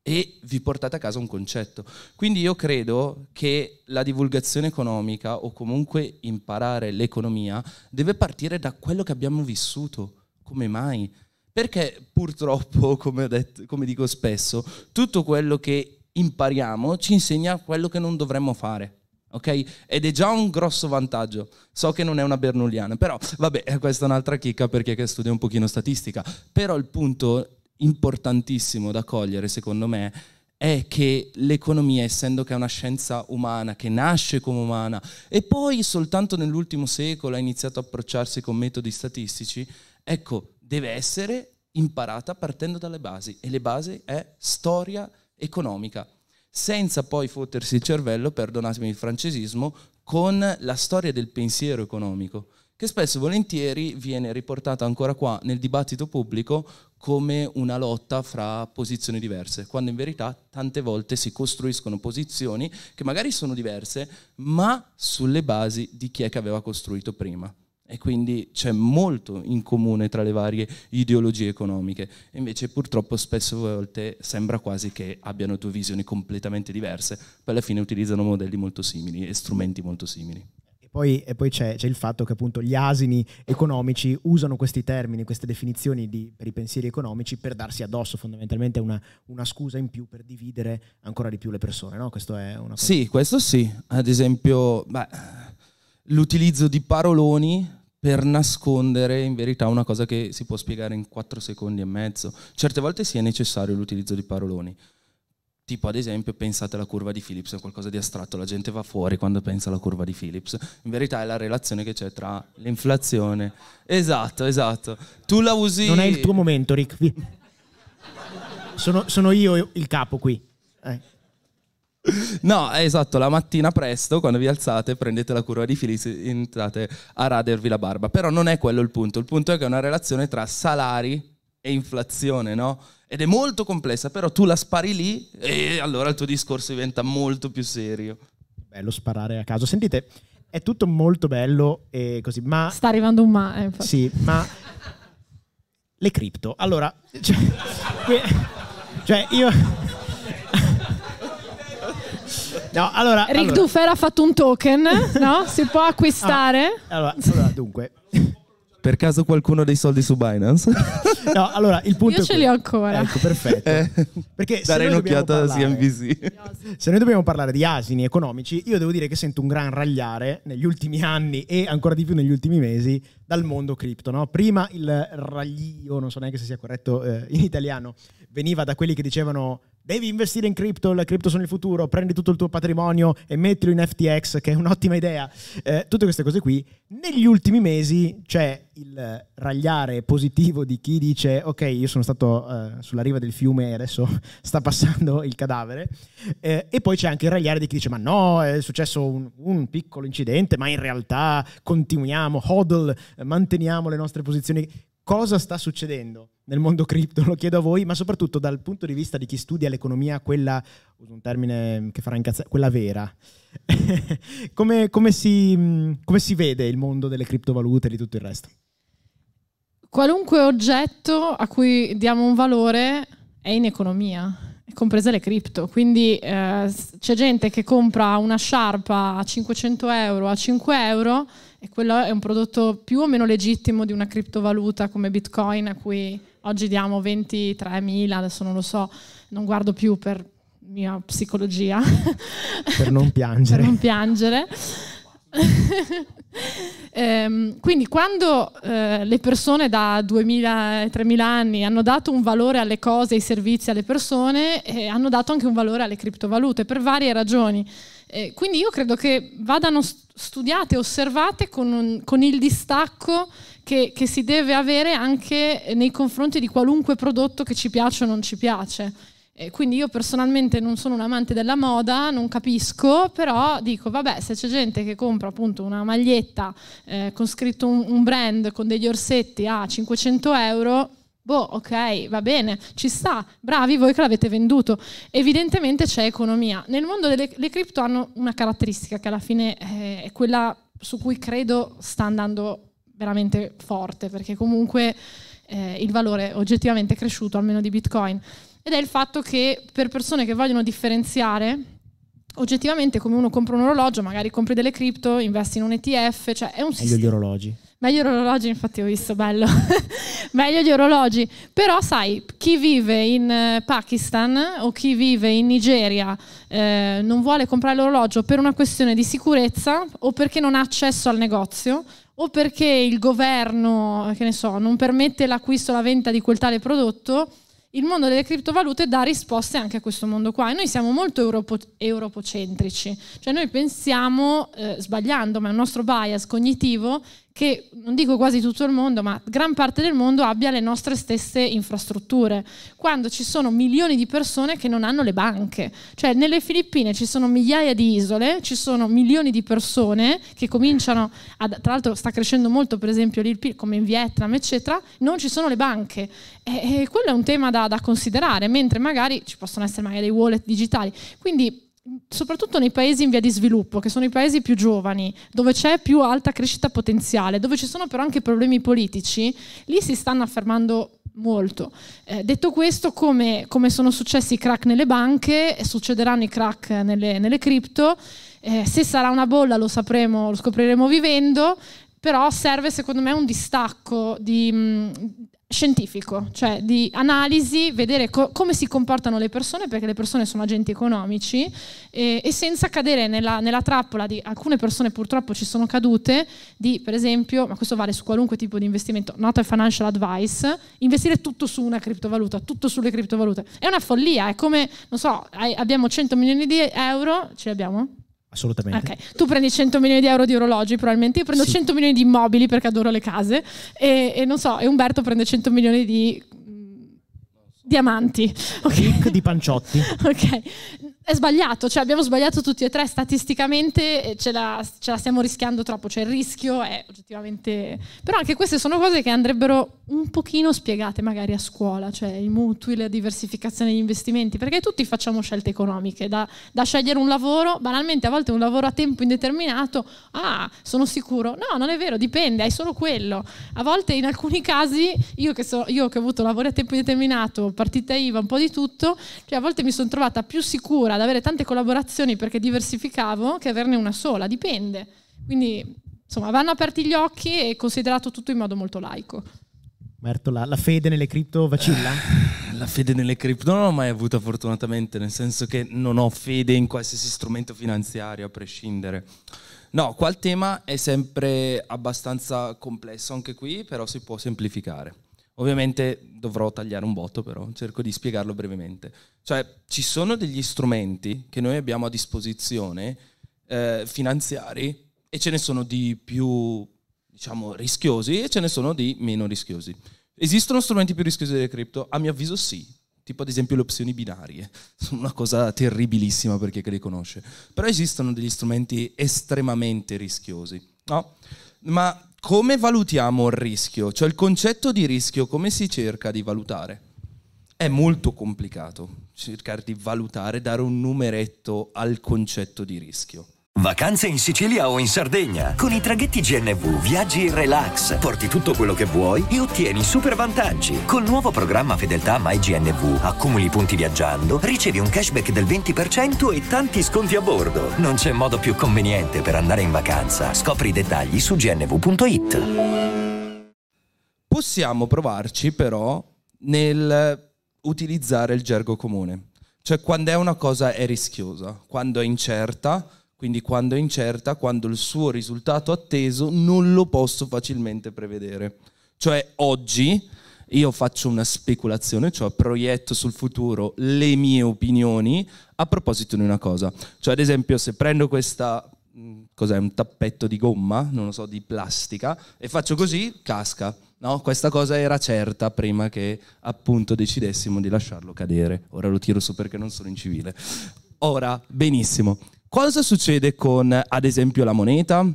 e vi portate a casa un concetto. Quindi io credo che la divulgazione economica o comunque imparare l'economia deve partire da quello che abbiamo vissuto. Come mai? Perché purtroppo, (laughs) come, detto, come dico spesso, tutto quello che impariamo ci insegna quello che non dovremmo fare. Okay? Ed è già un grosso vantaggio. So che non è una bernoulliana, però vabbè, (laughs) questa è un'altra chicca perché studia un pochino statistica. Però il punto importantissimo da cogliere, secondo me, è che l'economia, essendo che è una scienza umana, che nasce come umana, e poi soltanto nell'ultimo secolo ha iniziato a approcciarsi con metodi statistici, ecco, deve essere imparata partendo dalle basi. E le basi è storia economica, senza poi fottersi il cervello, perdonatemi il francesismo, con la storia del pensiero economico che spesso e volentieri viene riportata ancora qua nel dibattito pubblico come una lotta fra posizioni diverse, quando in verità tante volte si costruiscono posizioni che magari sono diverse, ma sulle basi di chi è che aveva costruito prima. E quindi c'è molto in comune tra le varie ideologie economiche. Invece purtroppo spesso volte sembra quasi che abbiano due visioni completamente diverse, poi alla fine utilizzano modelli molto simili e strumenti molto simili. Poi, e poi c'è, c'è, il fatto che appunto gli asini economici usano questi termini, queste definizioni di, per i pensieri economici per darsi addosso fondamentalmente una, una, scusa in più per dividere ancora di più le persone. No? Questo è una cosa... Sì, questo sì. Ad esempio, beh, l'utilizzo di paroloni per nascondere in verità una cosa che si può spiegare in 4 secondi e mezzo. Certe volte sì è necessario l'utilizzo di paroloni. Tipo ad esempio pensate alla curva di Phillips, è qualcosa di astratto, la gente va fuori quando pensa alla curva di Phillips. In verità è la relazione che c'è tra l'inflazione. Esatto, esatto. Tu la usi... Non è il tuo momento, Rick. Sono, sono io il capo qui. Eh. No, esatto, la mattina presto, quando vi alzate, prendete la curva di Phillips e entrate a radervi la barba. Però non è quello il punto. Il punto è che è una relazione tra salari e inflazione, no? Ed è molto complessa, però tu la spari lì e allora il tuo discorso diventa molto più serio. Bello sparare a caso. Sentite, è tutto molto bello e così, ma... Sta arrivando un ma, eh, Sì, ma... Le cripto. Allora, cioè, cioè io... No, allora, Rick allora. Duffer ha fatto un token, no? Si può acquistare. Ah, allora, allora, dunque, per caso qualcuno ha dei soldi su Binance? no, allora il punto Io ce li ho ancora. Ecco, perfetto. Eh, Perché dare un'occhiata a CNBC. Se noi dobbiamo parlare di asini economici, io devo dire che sento un gran ragliare negli ultimi anni e ancora di più negli ultimi mesi dal mondo cripto. No? Prima il raglio, non so neanche se sia corretto eh, in italiano, veniva da quelli che dicevano devi investire in cripto, le cripto sono il futuro, prendi tutto il tuo patrimonio e mettilo in FTX, che è un'ottima idea. Eh, tutte queste cose qui. Negli ultimi mesi c'è il ragliare positivo di chi dice ok, io sono stato eh, sulla riva del fiume e adesso (laughs) sta passando il cadavere. Eh, e poi c'è anche il ragliare di chi dice ma no, è successo un, un piccolo incidente, ma in realtà continuiamo, hodl, manteniamo le nostre posizioni cosa sta succedendo nel mondo cripto, lo chiedo a voi, ma soprattutto dal punto di vista di chi studia l'economia, quella, uso un termine che farà incazzare, quella vera. (laughs) come, come, si, come si vede il mondo delle criptovalute e di tutto il resto? Qualunque oggetto a cui diamo un valore è in economia comprese le cripto. Quindi eh, c'è gente che compra una sciarpa a 500 euro, a 5 euro e quello è un prodotto più o meno legittimo di una criptovaluta come Bitcoin a cui oggi diamo 23.000, adesso non lo so, non guardo più per mia psicologia. Per non piangere. per non piangere. (laughs) ehm, quindi quando eh, le persone da 2000-3000 anni hanno dato un valore alle cose, ai servizi, alle persone, eh, hanno dato anche un valore alle criptovalute per varie ragioni. Eh, quindi io credo che vadano studiate, osservate con, un, con il distacco che, che, si deve avere anche nei confronti di qualunque prodotto che ci piace o non ci piace. Eh, quindi io personalmente non sono un amante della moda, non capisco, però dico, vabbè, se c'è gente che compra appunto una maglietta eh, con scritto un, un brand con degli orsetti a 500 euro, Boh, ok, va bene, ci sta, bravi voi che l'avete venduto. Evidentemente c'è economia. Nel mondo delle le cripto hanno una caratteristica che alla fine eh, è quella su cui credo sta andando veramente forte, perché comunque eh, il valore è oggettivamente cresciuto, almeno di Bitcoin. Ed è il fatto che per persone che vogliono differenziare, oggettivamente come uno compra un orologio, magari compri delle cripto, investi in un ETF, cioè è un sistema. Meglio gli orologi Meglio gli orologi, infatti ho visto, bello. (laughs) Meglio gli orologi. Però sai, chi vive in eh, Pakistan o chi vive in Nigeria eh, non vuole comprare l'orologio per una questione di sicurezza o perché non ha accesso al negozio o perché il governo, che ne so, non permette l'acquisto o la vendita di quel tale prodotto, il mondo delle criptovalute dà risposte anche a questo mondo qua. E noi siamo molto europo- europocentrici, cioè noi pensiamo, eh, sbagliando, ma è un nostro bias cognitivo, che non dico quasi tutto il mondo, ma gran parte del mondo abbia le nostre stesse infrastrutture, quando ci sono milioni di persone che non hanno le banche. Cioè nelle Filippine ci sono migliaia di isole, ci sono milioni di persone che cominciano, a, tra l'altro sta crescendo molto per esempio l'IRP come in Vietnam, eccetera, non ci sono le banche. E, e quello è un tema da, da considerare, mentre magari ci possono essere magari dei wallet digitali. Quindi soprattutto nei paesi in via di sviluppo, che sono i paesi più giovani, dove c'è più alta crescita potenziale, dove ci sono però anche problemi politici, lì si stanno affermando molto. Eh, detto questo, come, come, sono successi i crack nelle banche, succederanno i crack nelle, nelle cripto, eh, se sarà una bolla lo sapremo, lo scopriremo vivendo, però serve secondo me un distacco di, scientifico, cioè di analisi, vedere co- come si comportano le persone, perché le persone sono agenti economici, e, e senza cadere nella, nella, trappola di alcune persone purtroppo ci sono cadute, di per esempio, ma questo vale su qualunque tipo di investimento, not a financial advice, investire tutto su una criptovaluta, tutto sulle criptovalute. È una follia, è come, non so, abbiamo 100 milioni di euro, ce li abbiamo? Assolutamente. Okay. Tu prendi 100 milioni di euro di orologi, probabilmente. Io prendo sì. 100 milioni di immobili perché adoro le case. E, e, non so, e Umberto prende 100 milioni di mm, diamanti. Okay. Di panciotti. (laughs) ok è sbagliato, cioè abbiamo sbagliato tutti e tre statisticamente, ce la, ce la, stiamo rischiando troppo, cioè il rischio è oggettivamente... Però anche queste sono cose che andrebbero un pochino spiegate magari a scuola, cioè i mutui, la diversificazione degli investimenti, perché tutti facciamo scelte economiche, da, da scegliere un lavoro, banalmente a volte un lavoro a tempo indeterminato, ah, sono sicuro, no, non è vero, dipende, hai solo quello. A volte in alcuni casi, io che, so, io che ho avuto lavoro a tempo indeterminato, partita IVA, un po' di tutto, cioè a volte mi sono trovata più sicura ad avere tante collaborazioni perché diversificavo che averne una sola, dipende. Quindi insomma vanno aperti gli occhi e considerato tutto in modo molto laico. Merto, la, la fede nelle cripto vacilla? La fede nelle cripto non l'ho mai avuta fortunatamente, nel senso che non ho fede in qualsiasi strumento finanziario a prescindere. No, qua il tema è sempre abbastanza complesso anche qui, però si può semplificare. Ovviamente dovrò tagliare un botto, però cerco di spiegarlo brevemente. Cioè, ci sono degli strumenti che noi abbiamo a disposizione eh, finanziari e ce ne sono di più, diciamo, rischiosi e ce ne sono di meno rischiosi. Esistono strumenti più rischiosi delle cripto? A mio avviso sì, tipo ad esempio le opzioni binarie, (laughs) sono una cosa terribilissima per chi le conosce, però esistono degli strumenti estremamente rischiosi, no? Ma come valutiamo il rischio? Cioè il concetto di rischio come si cerca di valutare? È molto complicato cercare di valutare, dare un numeretto al concetto di rischio. Vacanze in Sicilia o in Sardegna. Con i traghetti GNV viaggi in relax, porti tutto quello che vuoi e ottieni super vantaggi. Col nuovo programma Fedeltà MyGNV accumuli punti viaggiando, ricevi un cashback del 20% e tanti sconti a bordo. Non c'è modo più conveniente per andare in vacanza. Scopri i dettagli su gnv.it. Possiamo provarci però nel utilizzare il gergo comune. Cioè quando è una cosa è rischiosa, quando è incerta quindi quando è incerta, quando il suo risultato atteso non lo posso facilmente prevedere. Cioè oggi io faccio una speculazione, cioè proietto sul futuro le mie opinioni a proposito di una cosa. Cioè ad esempio se prendo questa, mm, cos'è, un tappetto di gomma, non lo so, di plastica, e faccio così, casca. No, questa cosa era certa prima che appunto decidessimo di lasciarlo cadere. Ora lo tiro su perché non sono in civile. Ora, benissimo. Cosa succede con, ad esempio, la moneta?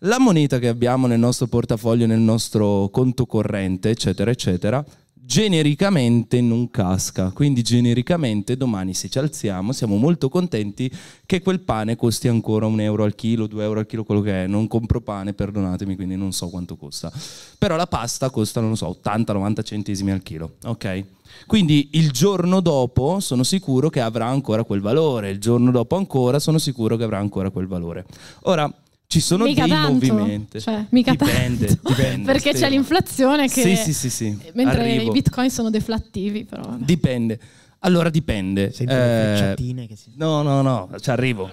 La moneta che abbiamo nel nostro portafoglio, nel nostro conto corrente, eccetera, eccetera, genericamente non casca. Quindi genericamente domani se ci alziamo siamo molto contenti che quel pane costi ancora un euro al chilo, due euro al chilo, quello che è. Non compro pane, perdonatemi, quindi non so quanto costa. Però la pasta costa, non so, 80-90 centesimi al chilo. Ok? Quindi il giorno dopo sono sicuro che avrà ancora quel valore, il giorno dopo ancora sono sicuro che avrà ancora quel valore. Ora, ci sono mica dei tanto. movimenti. Cioè, mica dipende, tanto. dipende, (laughs) Perché c'è Stefano. l'inflazione che... Sì, sì, sì, sì. Mentre Arrivo. i bitcoin sono deflattivi, però. vabbè. Dipende. Allora dipende. Senti le Eh, che si... No, no, no, ci arrivo.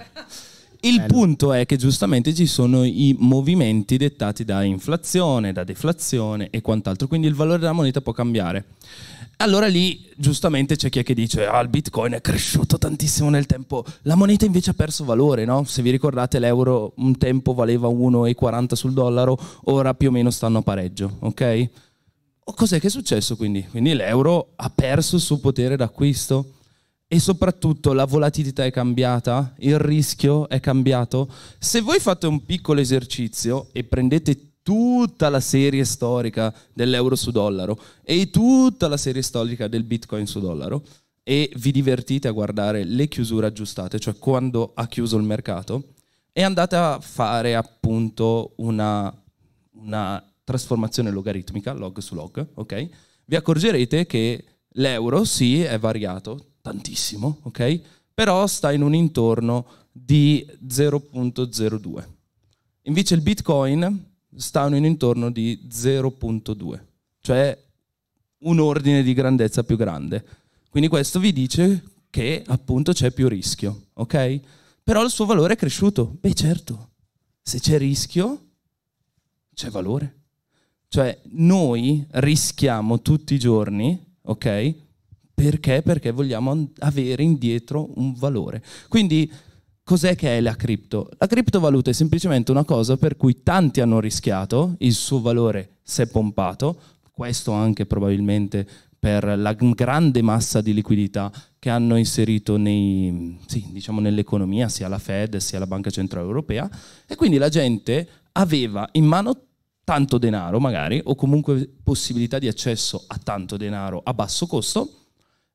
Il Bello. punto è che giustamente ci sono i movimenti dettati da inflazione, da deflazione e quant'altro, quindi il valore della moneta può cambiare. Allora lì giustamente c'è chi è che dice ah il bitcoin è cresciuto tantissimo nel tempo, la moneta invece ha perso valore, no? Se vi ricordate l'euro un tempo valeva 1,40 sul dollaro, ora più o meno stanno a pareggio, ok? O cos'è che è successo quindi? Quindi l'euro ha perso il suo potere d'acquisto? E soprattutto la volatilità è cambiata, il rischio è cambiato. Se voi fate un piccolo esercizio e prendete tutta la serie storica dell'euro su dollaro e tutta la serie storica del bitcoin su dollaro e vi divertite a guardare le chiusure aggiustate, cioè quando ha chiuso il mercato, e andate a fare appunto una, una trasformazione logaritmica, log su log, ok? Vi accorgerete che l'euro sì è variato tantissimo, ok? Però sta in un intorno di 0.02. Invece il Bitcoin sta in intorno di 0.2, cioè un ordine di grandezza più grande. Quindi questo vi dice che appunto c'è più rischio, ok? Però il suo valore è cresciuto. Beh certo, se c'è rischio, c'è valore. Cioè noi rischiamo tutti i giorni, ok? Perché? Perché vogliamo avere indietro un valore. Quindi cos'è che è la cripto? La criptovaluta è semplicemente una cosa per cui tanti hanno rischiato, il suo valore si è pompato, questo anche probabilmente per la grande massa di liquidità che hanno inserito nei, sì, diciamo nell'economia, sia la Fed sia la Banca Centrale Europea, e quindi la gente aveva in mano tanto denaro magari, o comunque possibilità di accesso a tanto denaro a basso costo,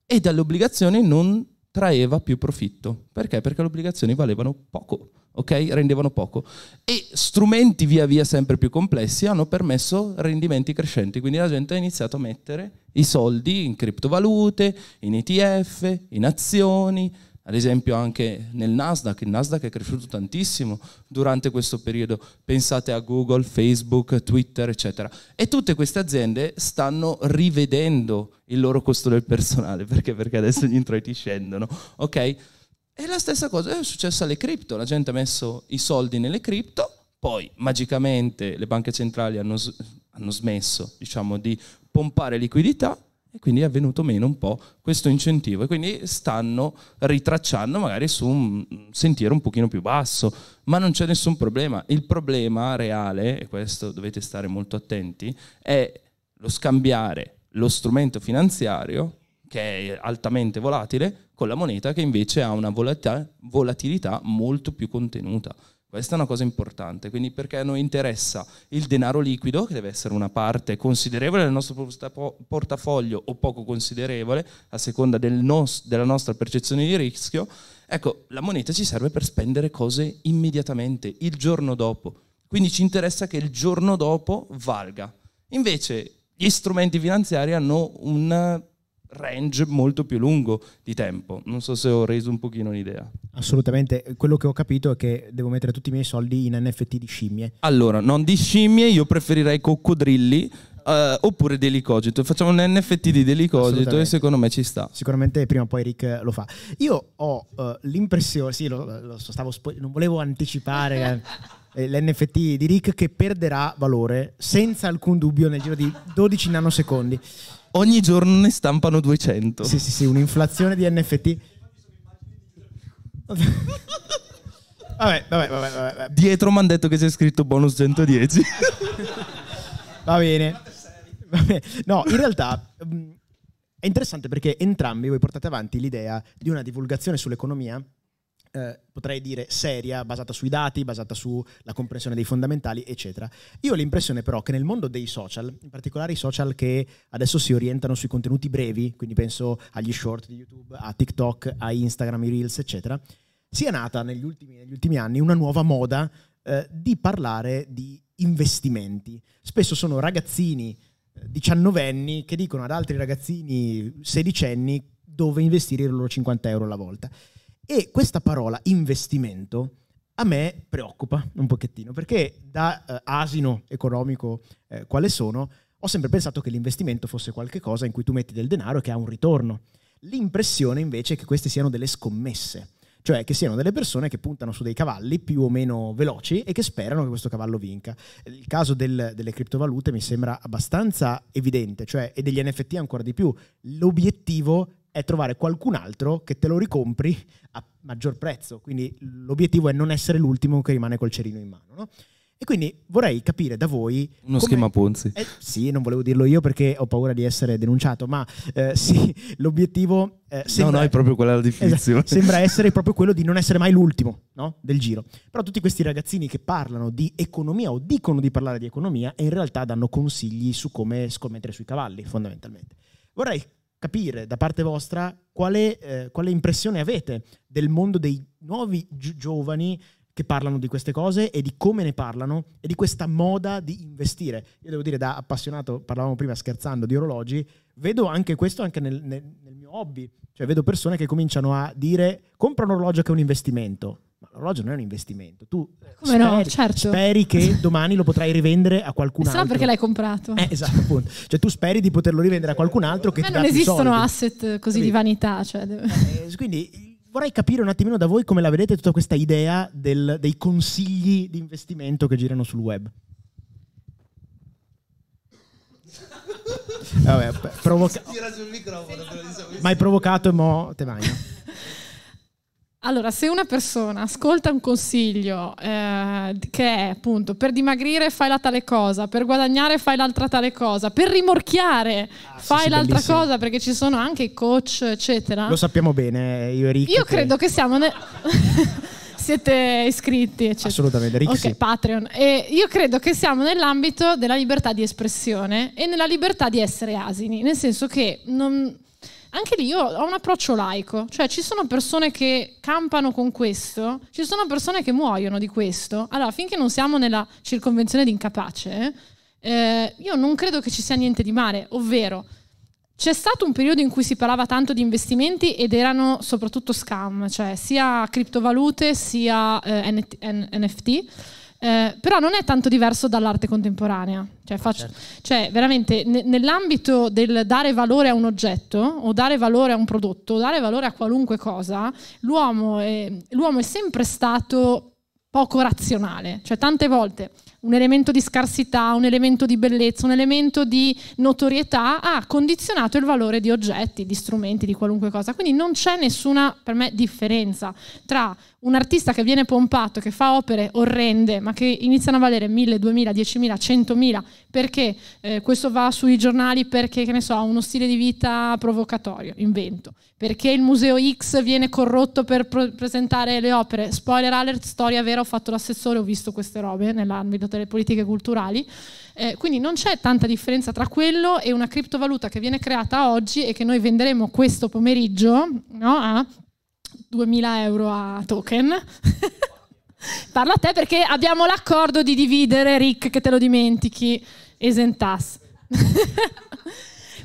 e dalle obbligazioni non traeva più profitto. Perché? Perché le obbligazioni valevano poco, ok? Rendevano poco. E strumenti via via sempre più complessi hanno permesso rendimenti crescenti, quindi la gente ha iniziato a mettere i soldi in criptovalute, in ETF, in azioni, ad esempio anche nel Nasdaq, il Nasdaq è cresciuto tantissimo durante questo periodo, pensate a Google, Facebook, Twitter, eccetera. E tutte queste aziende stanno rivedendo il loro costo del personale, (laughs) perché? Perché adesso gli introiti scendono, ok? E la stessa cosa è successa alle cripto, la gente ha messo i soldi nelle cripto, poi magicamente le banche centrali hanno, hanno smesso, diciamo, di pompare liquidità e quindi è venuto meno un po' questo incentivo e quindi stanno ritracciando magari su un sentiero un pochino più basso, ma non c'è nessun problema. Il problema reale, e questo dovete stare molto attenti, è lo scambiare lo strumento finanziario che è altamente volatile con la moneta che invece ha una volatilità, molto più contenuta. Questa è una cosa importante, quindi perché a noi interessa il denaro liquido, che deve essere una parte considerevole del nostro portafoglio o poco considerevole, a seconda del nos- della nostra percezione di rischio, ecco, la moneta ci serve per spendere cose immediatamente, il giorno dopo. Quindi ci interessa che il giorno dopo valga. Invece gli strumenti finanziari hanno un range molto più lungo di tempo. Non so se ho reso un pochino l'idea. Assolutamente, quello che ho capito è che devo mettere tutti i miei soldi in NFT di scimmie. Allora, non di scimmie, io preferirei coccodrilli eh, oppure Delicogito. Facciamo un NFT di Delicogito e secondo me ci sta. Sicuramente prima o poi Rick lo fa. Io ho eh, l'impressione, sì, lo, lo stavo spo- non volevo anticipare eh, l'NFT di Rick che perderà valore senza alcun dubbio nel giro di 12 nanosecondi. Ogni giorno ne stampano 200. Sì, sì, sì, un'inflazione di NFT. vabbè, vabbè, vabbè, vabbè. Dietro mi hanno detto che c'è scritto bonus 110. Va bene. No, in realtà mh, è interessante perché entrambi voi portate avanti l'idea di una divulgazione sull'economia, eh, potrei dire seria, basata sui dati, basata sulla comprensione dei fondamentali, eccetera. Io ho l'impressione però che nel mondo dei social, in particolare i social che adesso si orientano sui contenuti brevi, quindi penso agli short di YouTube, a TikTok, a Instagram, i Reels, eccetera, sia nata negli ultimi, negli ultimi anni una nuova moda eh, di parlare di investimenti. Spesso sono ragazzini eh, diciannovenni che dicono ad altri ragazzini sedicenni dove investire i loro 50 euro alla volta. E questa parola investimento a me preoccupa un pochettino, perché da eh, asino economico eh, quale sono, ho sempre pensato che l'investimento fosse qualcosa in cui tu metti del denaro e che ha un ritorno. L'impressione invece è che queste siano delle scommesse, cioè che siano delle persone che puntano su dei cavalli più o meno veloci e che sperano che questo cavallo vinca. Il caso del, delle criptovalute mi sembra abbastanza evidente, cioè, e degli NFT ancora di più. L'obiettivo è trovare qualcun altro che te lo ricompri a maggior prezzo. Quindi l'obiettivo è non essere l'ultimo che rimane col cerino in mano. No? E quindi vorrei capire da voi... Uno schema Ponzi. Eh, sì, non volevo dirlo io perché ho paura di essere denunciato, ma eh, (laughs) sì, l'obiettivo... Eh, sembra, no, no, è proprio quella la definizione. Esatto, (laughs) sembra essere proprio quello di non essere mai l'ultimo no? del giro. Però tutti questi ragazzini che parlano di economia o dicono di parlare di economia e in realtà danno consigli su come scommettere sui cavalli, fondamentalmente. Vorrei capire da parte vostra quale, eh, quale impressione avete del mondo dei nuovi gi- giovani che parlano di queste cose e di come ne parlano e di questa moda di investire. Io devo dire, da appassionato, parlavamo prima scherzando di orologi, vedo anche questo anche nel, nel, nel mio hobby. Cioè vedo persone che cominciano a dire compra un orologio che è un investimento. Ma l'orologio non è un investimento. Tu Come speri, no, certo. speri che (laughs) domani lo potrai rivendere a qualcun altro. Se no perché l'hai comprato. Eh, esatto, appunto. Cioè tu speri di poterlo rivendere a qualcun altro che Ma ti non dà più esistono asset così Capito? di vanità. Cioè... Eh, quindi vorrei capire un attimino da voi come la vedete tutta questa idea del- dei consigli di investimento che girano sul web. Vabbè, provoca- Ma hai provocato e mo te magno. Allora, se una persona ascolta un consiglio eh, che è appunto per dimagrire fai la tale cosa, per guadagnare fai l'altra tale cosa, per rimorchiare fai Ah, sì, l'altra bellissimo. cosa, perché ci sono anche i coach, eccetera. Lo sappiamo bene, io e Rick. Io che- credo che siamo. ne- (laughs) Siete iscritti, eccetera. Assolutamente, Rick Ok, sì. Patreon. E io credo che siamo nell'ambito della libertà di espressione e nella libertà di essere asini, nel senso che non- anche lì io ho un approccio laico, cioè ci sono persone che campano con questo, ci sono persone che muoiono di questo. Allora, finché non siamo nella circonvenzione di incapace, eh, io non credo che ci sia niente di male, ovvero c'è stato un periodo in cui si parlava tanto di investimenti ed erano soprattutto scam, cioè sia criptovalute sia eh, NFT. Eh, però non è tanto diverso dall'arte contemporanea. Cioè, faccio- cioè, veramente ne- nell'ambito del dare valore a un oggetto o dare valore a un prodotto o dare valore a qualunque cosa, l'uomo è, l'uomo è sempre stato poco razionale. Cioè, tante volte un elemento di scarsità, un elemento di bellezza, un elemento di notorietà ha condizionato il valore di oggetti, di strumenti, di qualunque cosa. Quindi non c'è nessuna, per me, differenza tra un artista che viene pompato, che fa opere orrende, ma che iniziano a valere 1000, 2000, 10.000, 100.000, perché eh, questo va sui giornali, perché, che ne so, ha uno stile di vita provocatorio, invento, perché il museo X viene corrotto per pro- presentare le opere. Spoiler alert, storia vera, ho fatto l'assessore, ho visto queste robe nell'ambito delle politiche culturali. Eh, quindi non c'è tanta differenza tra quello e una criptovaluta che viene creata oggi e che noi venderemo questo pomeriggio no, a 2000 euro a token. (laughs) Parla a te perché abbiamo l'accordo di dividere, Rick, che te lo dimentichi, esentas. (laughs)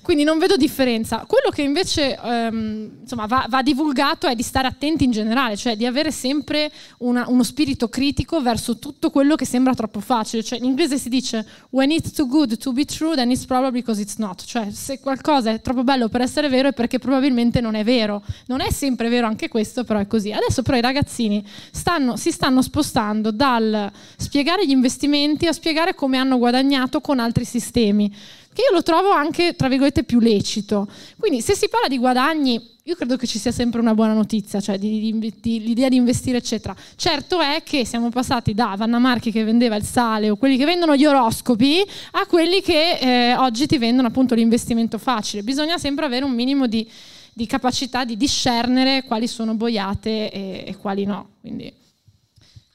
Quindi non vedo differenza. Quello che invece ehm, insomma, va, va divulgato è di stare attenti in generale, cioè di avere sempre una- uno spirito critico verso tutto quello che sembra troppo facile. Cioè, in inglese si dice when it's too good to be true, then it's probably because it's not. Cioè, se qualcosa è troppo bello per essere vero è perché probabilmente non è vero. Non è sempre vero anche questo, però è così. Adesso però i ragazzini stanno- si stanno spostando dal spiegare gli investimenti a spiegare come hanno guadagnato con altri sistemi che io lo trovo anche, tra virgolette, più lecito. Quindi se si parla di guadagni, io credo che ci sia sempre una buona notizia, cioè di- di- di- l'idea di investire, eccetera. Certo è che siamo passati da Vanna Marchi che vendeva il sale o quelli che vendono gli oroscopi a quelli che eh, oggi ti vendono appunto l'investimento facile. Bisogna sempre avere un minimo di, di capacità di discernere quali sono boiate e, e quali no. Quindi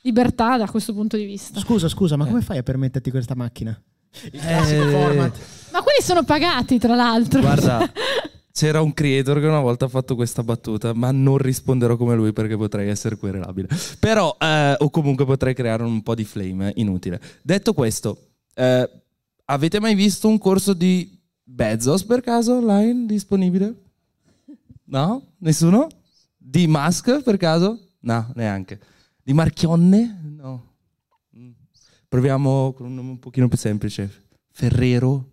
libertà da questo punto di vista. Scusa, scusa, ma come fai a permetterti questa macchina? Il classico Eh, format. Ma quelli sono pagati, tra l'altro. Guarda, (laughs) c'era un creator che una volta ha fatto questa battuta, ma non risponderò come lui perché potrei essere querelabile. Però, eh, o comunque potrei creare un po' di flame inutile. Detto questo, eh, avete mai visto un corso di Bezos per caso online disponibile? No? Nessuno? Di Musk per caso? No, neanche. Di Marchionne? No. Mm. Proviamo con un nome un pochino più semplice. Ferrero?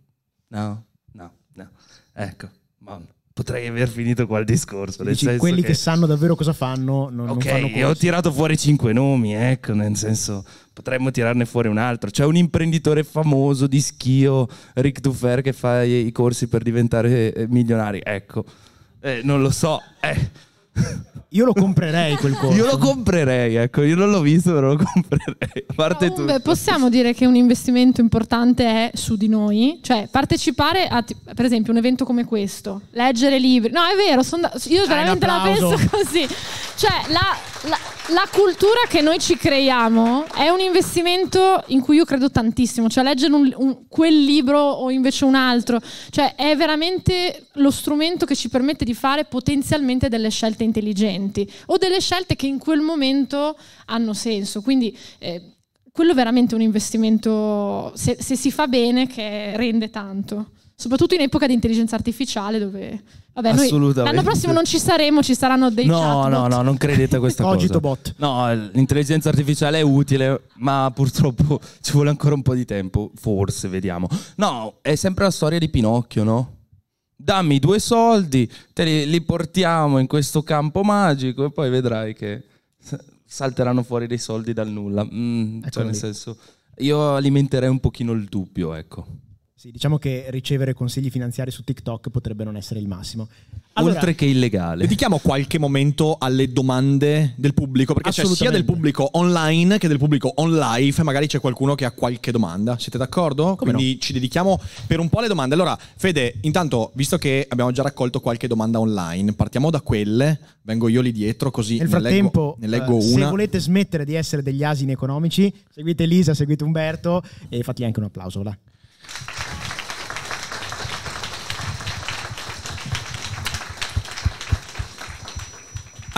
No, no, no. Ecco, ma potrei aver finito qua il discorso. Dici, quelli che... che... sanno davvero cosa fanno non, Ok, non fanno io ho tirato fuori cinque nomi, ecco, nel senso potremmo tirarne fuori un altro. C'è un imprenditore famoso di schio, Rick Duffer, che fa i, i corsi per diventare eh, milionari. Ecco, eh, non lo so. Eh. Io lo comprerei quel (laughs) corso. Io lo comprerei, ecco, io non l'ho visto, però lo comprerei. A parte no, beh, possiamo dire che un investimento importante è su di noi, cioè partecipare a, per esempio, un evento come questo, leggere libri. No, è vero, da- io veramente la penso (laughs) così. Cioè, la, la, la, cultura che noi ci creiamo è un investimento in cui io credo tantissimo, cioè leggere un, un, quel libro o invece un altro, cioè è veramente lo strumento che ci permette di fare potenzialmente delle scelte intelligenti o delle scelte che in quel momento hanno senso. Quindi eh, quello è veramente un investimento, se, se si fa bene, che rende tanto soprattutto in epoca di intelligenza artificiale dove vabbè noi l'anno prossimo non ci saremo ci saranno dei no chatbot. no no non credete a questa (laughs) cosa bot. no l'intelligenza artificiale è utile ma purtroppo (laughs) ci vuole ancora un po' di tempo forse vediamo no è sempre la storia di Pinocchio no? dammi due soldi te li, li portiamo in questo campo magico e poi vedrai che salteranno fuori dei soldi dal nulla mm, cioè nel senso io alimenterei un pochino il dubbio ecco sì, diciamo che ricevere consigli finanziari su TikTok potrebbe non essere il massimo. Allora, Oltre che illegale. Dedichiamo qualche momento alle domande del pubblico, perché c'è sia del pubblico online che del pubblico on live, magari c'è qualcuno che ha qualche domanda. Siete d'accordo? Come Quindi no? ci dedichiamo per un po' alle domande. Allora, Fede, intanto, visto che abbiamo già raccolto qualche domanda online, partiamo da quelle, vengo io lì dietro così Nel frattempo, ne leggo, ne leggo uh, una. Se volete smettere di essere degli asini economici, seguite Elisa, seguite Umberto e fatti anche un applauso, là.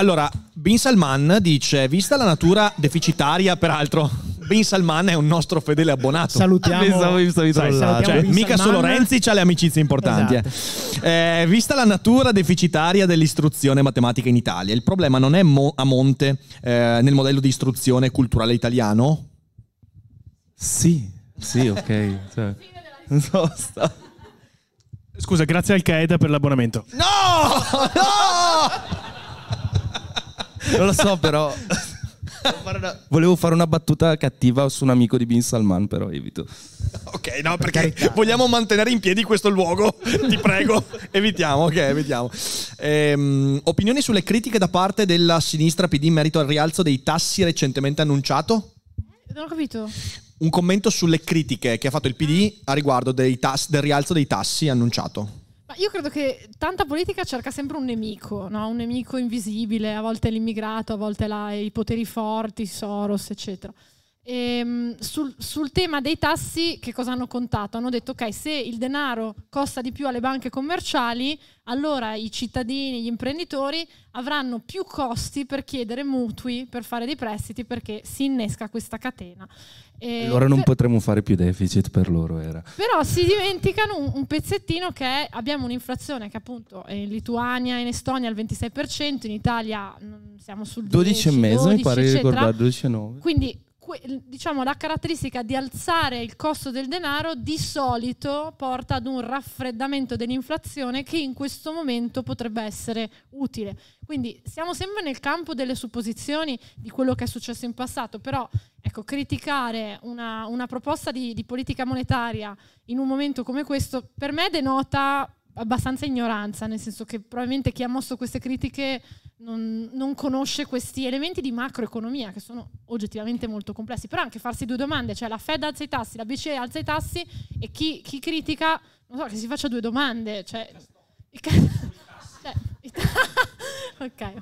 Allora, Bin Salman dice, vista la natura deficitaria, peraltro, (laughs) Bin Salman è un nostro fedele abbonato. Salutiamo. Pensavo stavi Sai, cioè, mica solo Renzi ha le amicizie importanti. Eh. Esatto. Eh, vista la natura deficitaria dell'istruzione matematica in Italia, il problema non è mo- a monte eh, nel modello di istruzione culturale italiano? Sì, sì, ok. Cioè, so, sta... Scusa, grazie al Qaeda per l'abbonamento. No! (laughs) No! Non lo so, però. Volevo fare una battuta cattiva su un amico di Bin Salman, però evito. Ok, no, perché vogliamo mantenere in piedi questo luogo. Ti prego, evitiamo. Ok, evitiamo. Ehm, opinioni sulle critiche da parte della sinistra PD in merito al rialzo dei tassi recentemente annunciato? Non ho capito. Un commento sulle critiche che ha fatto il PD a riguardo tassi, del rialzo dei tassi annunciato. Io credo che tanta politica cerca sempre un nemico, no? un nemico invisibile, a volte l'immigrato, a volte la, i poteri forti, Soros, eccetera. E, ehm, sul, sul, tema dei tassi, che cosa hanno contato? Hanno detto: ok, se il denaro costa di più alle banche commerciali, allora i cittadini, gli imprenditori avranno più costi per chiedere mutui, per fare dei prestiti, perché si innesca questa catena. E allora non per... potremo fare più deficit per loro, era. Però si dimenticano un, un pezzettino che è, abbiamo un'inflazione che appunto in Lituania e in Estonia al 26%, in Italia siamo sul 12, 12 12,5 mi pare di ricordare, 12,9. Quindi diciamo, la caratteristica di alzare il costo del denaro di solito porta ad un raffreddamento dell'inflazione che in questo momento potrebbe essere utile. Quindi siamo sempre nel campo delle supposizioni di quello che è successo in passato, però ecco, criticare una, una proposta di, di politica monetaria in un momento come questo per me denota abbastanza ignoranza, nel senso che probabilmente chi ha mosso queste critiche non, non, conosce questi elementi di macroeconomia che sono oggettivamente molto complessi. Però anche farsi due domande, cioè la Fed alza i tassi, la BCE alza i tassi e chi, chi critica, non so, che si faccia due domande. Cioè, (laughs) cioè, (laughs) ok.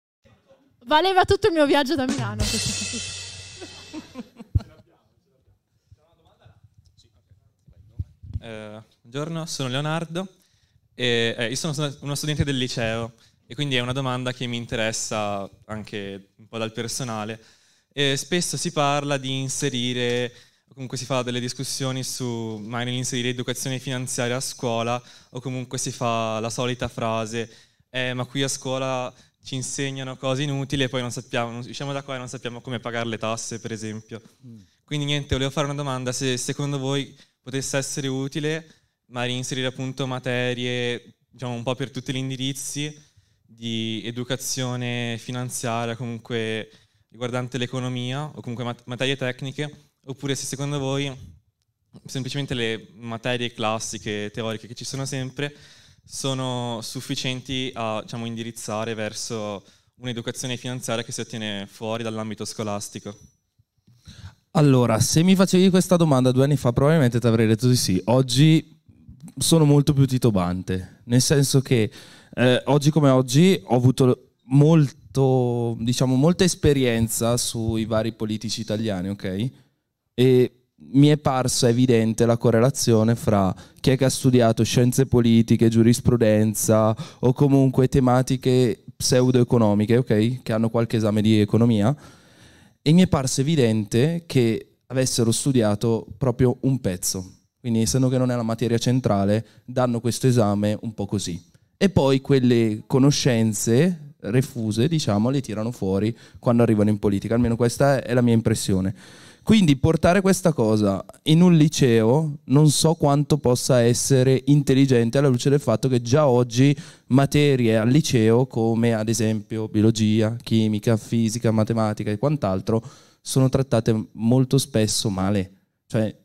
Valeva tutto il mio viaggio da Milano. Eh, buongiorno, sono Leonardo e eh, io sono uno studente del liceo e quindi è una domanda che mi interessa anche un po' dal personale. E spesso si parla di inserire, comunque si fa delle discussioni su magari inserire educazione finanziaria a scuola, o comunque si fa la solita frase, eh, ma qui a scuola ci insegnano cose inutili e poi non sappiamo, usciamo da qua e non sappiamo come pagare le tasse, per esempio. Mm. Quindi niente, volevo fare una domanda, se secondo voi potesse essere utile magari inserire appunto materie diciamo un po' per tutti gli indirizzi di educazione finanziaria comunque riguardante l'economia o comunque mat- materie tecniche oppure se secondo voi semplicemente le materie classiche teoriche che ci sono sempre sono sufficienti a diciamo, indirizzare verso un'educazione finanziaria che si ottiene fuori dall'ambito scolastico. Allora, se mi facevi questa domanda due anni fa, probabilmente ti avrei detto di sì. Oggi sono molto più titubante, nel senso che eh, oggi come oggi ho avuto molto, diciamo, molta esperienza sui vari politici italiani, ok? E mi è parsa evidente la correlazione fra chi è che ha studiato scienze politiche, giurisprudenza o comunque tematiche pseudo-economiche, ok? Che hanno qualche esame di economia e mi è parso evidente che avessero studiato proprio un pezzo. Quindi, essendo che non è la materia centrale, danno questo esame un po' così. E poi quelle conoscenze refuse, diciamo, le tirano fuori quando arrivano in politica. Almeno questa è la mia impressione. Quindi portare questa cosa in un liceo non so quanto possa essere intelligente alla luce del fatto che già oggi materie al liceo come ad esempio biologia, chimica, fisica, matematica e quant'altro sono trattate molto spesso male. Cioè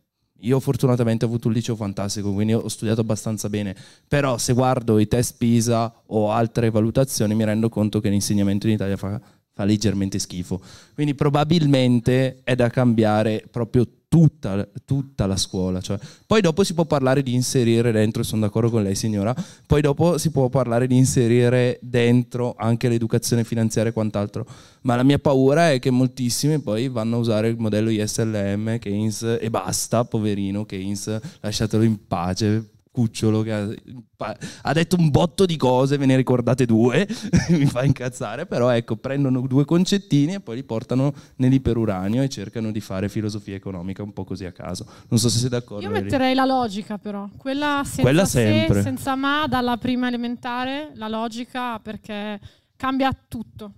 io fortunatamente ho avuto un liceo fantastico, quindi ho studiato abbastanza bene, però se guardo i test PISA o altre valutazioni mi rendo conto che l'insegnamento in Italia fa fa leggermente schifo. Quindi probabilmente è da cambiare proprio tutta, tutta la scuola. Cioè. Poi dopo si può parlare di inserire dentro, sono d'accordo con lei signora, poi dopo si può parlare di inserire dentro anche l'educazione finanziaria e quant'altro. Ma la mia paura è che moltissimi poi vanno a usare il modello ISLM, Keynes e basta, poverino Keynes, lasciatelo in pace cucciolo che ha, ha, detto un botto di cose, ve ne ricordate due, (laughs) mi fa incazzare, però ecco, prendono due concettini e poi li portano nell'iperuranio e cercano di fare filosofia economica un po' così a caso. Non so se sei d'accordo. Io metterei la logica però, quella senza quella se, senza ma, dalla prima elementare, la logica perché cambia tutto.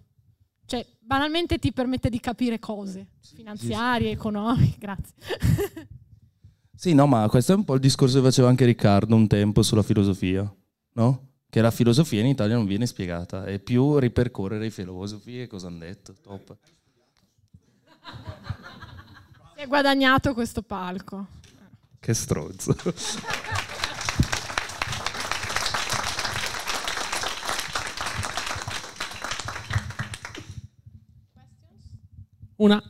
Cioè, banalmente ti permette di capire cose finanziarie, economiche, (laughs) grazie. Sì, no, ma questo è un po' il discorso che faceva anche Riccardo un tempo sulla filosofia, no? Che la filosofia in Italia non viene spiegata, è più ripercorrere i filosofi e cosa hanno detto. Top. Si è guadagnato questo palco. Che strozzo. Una.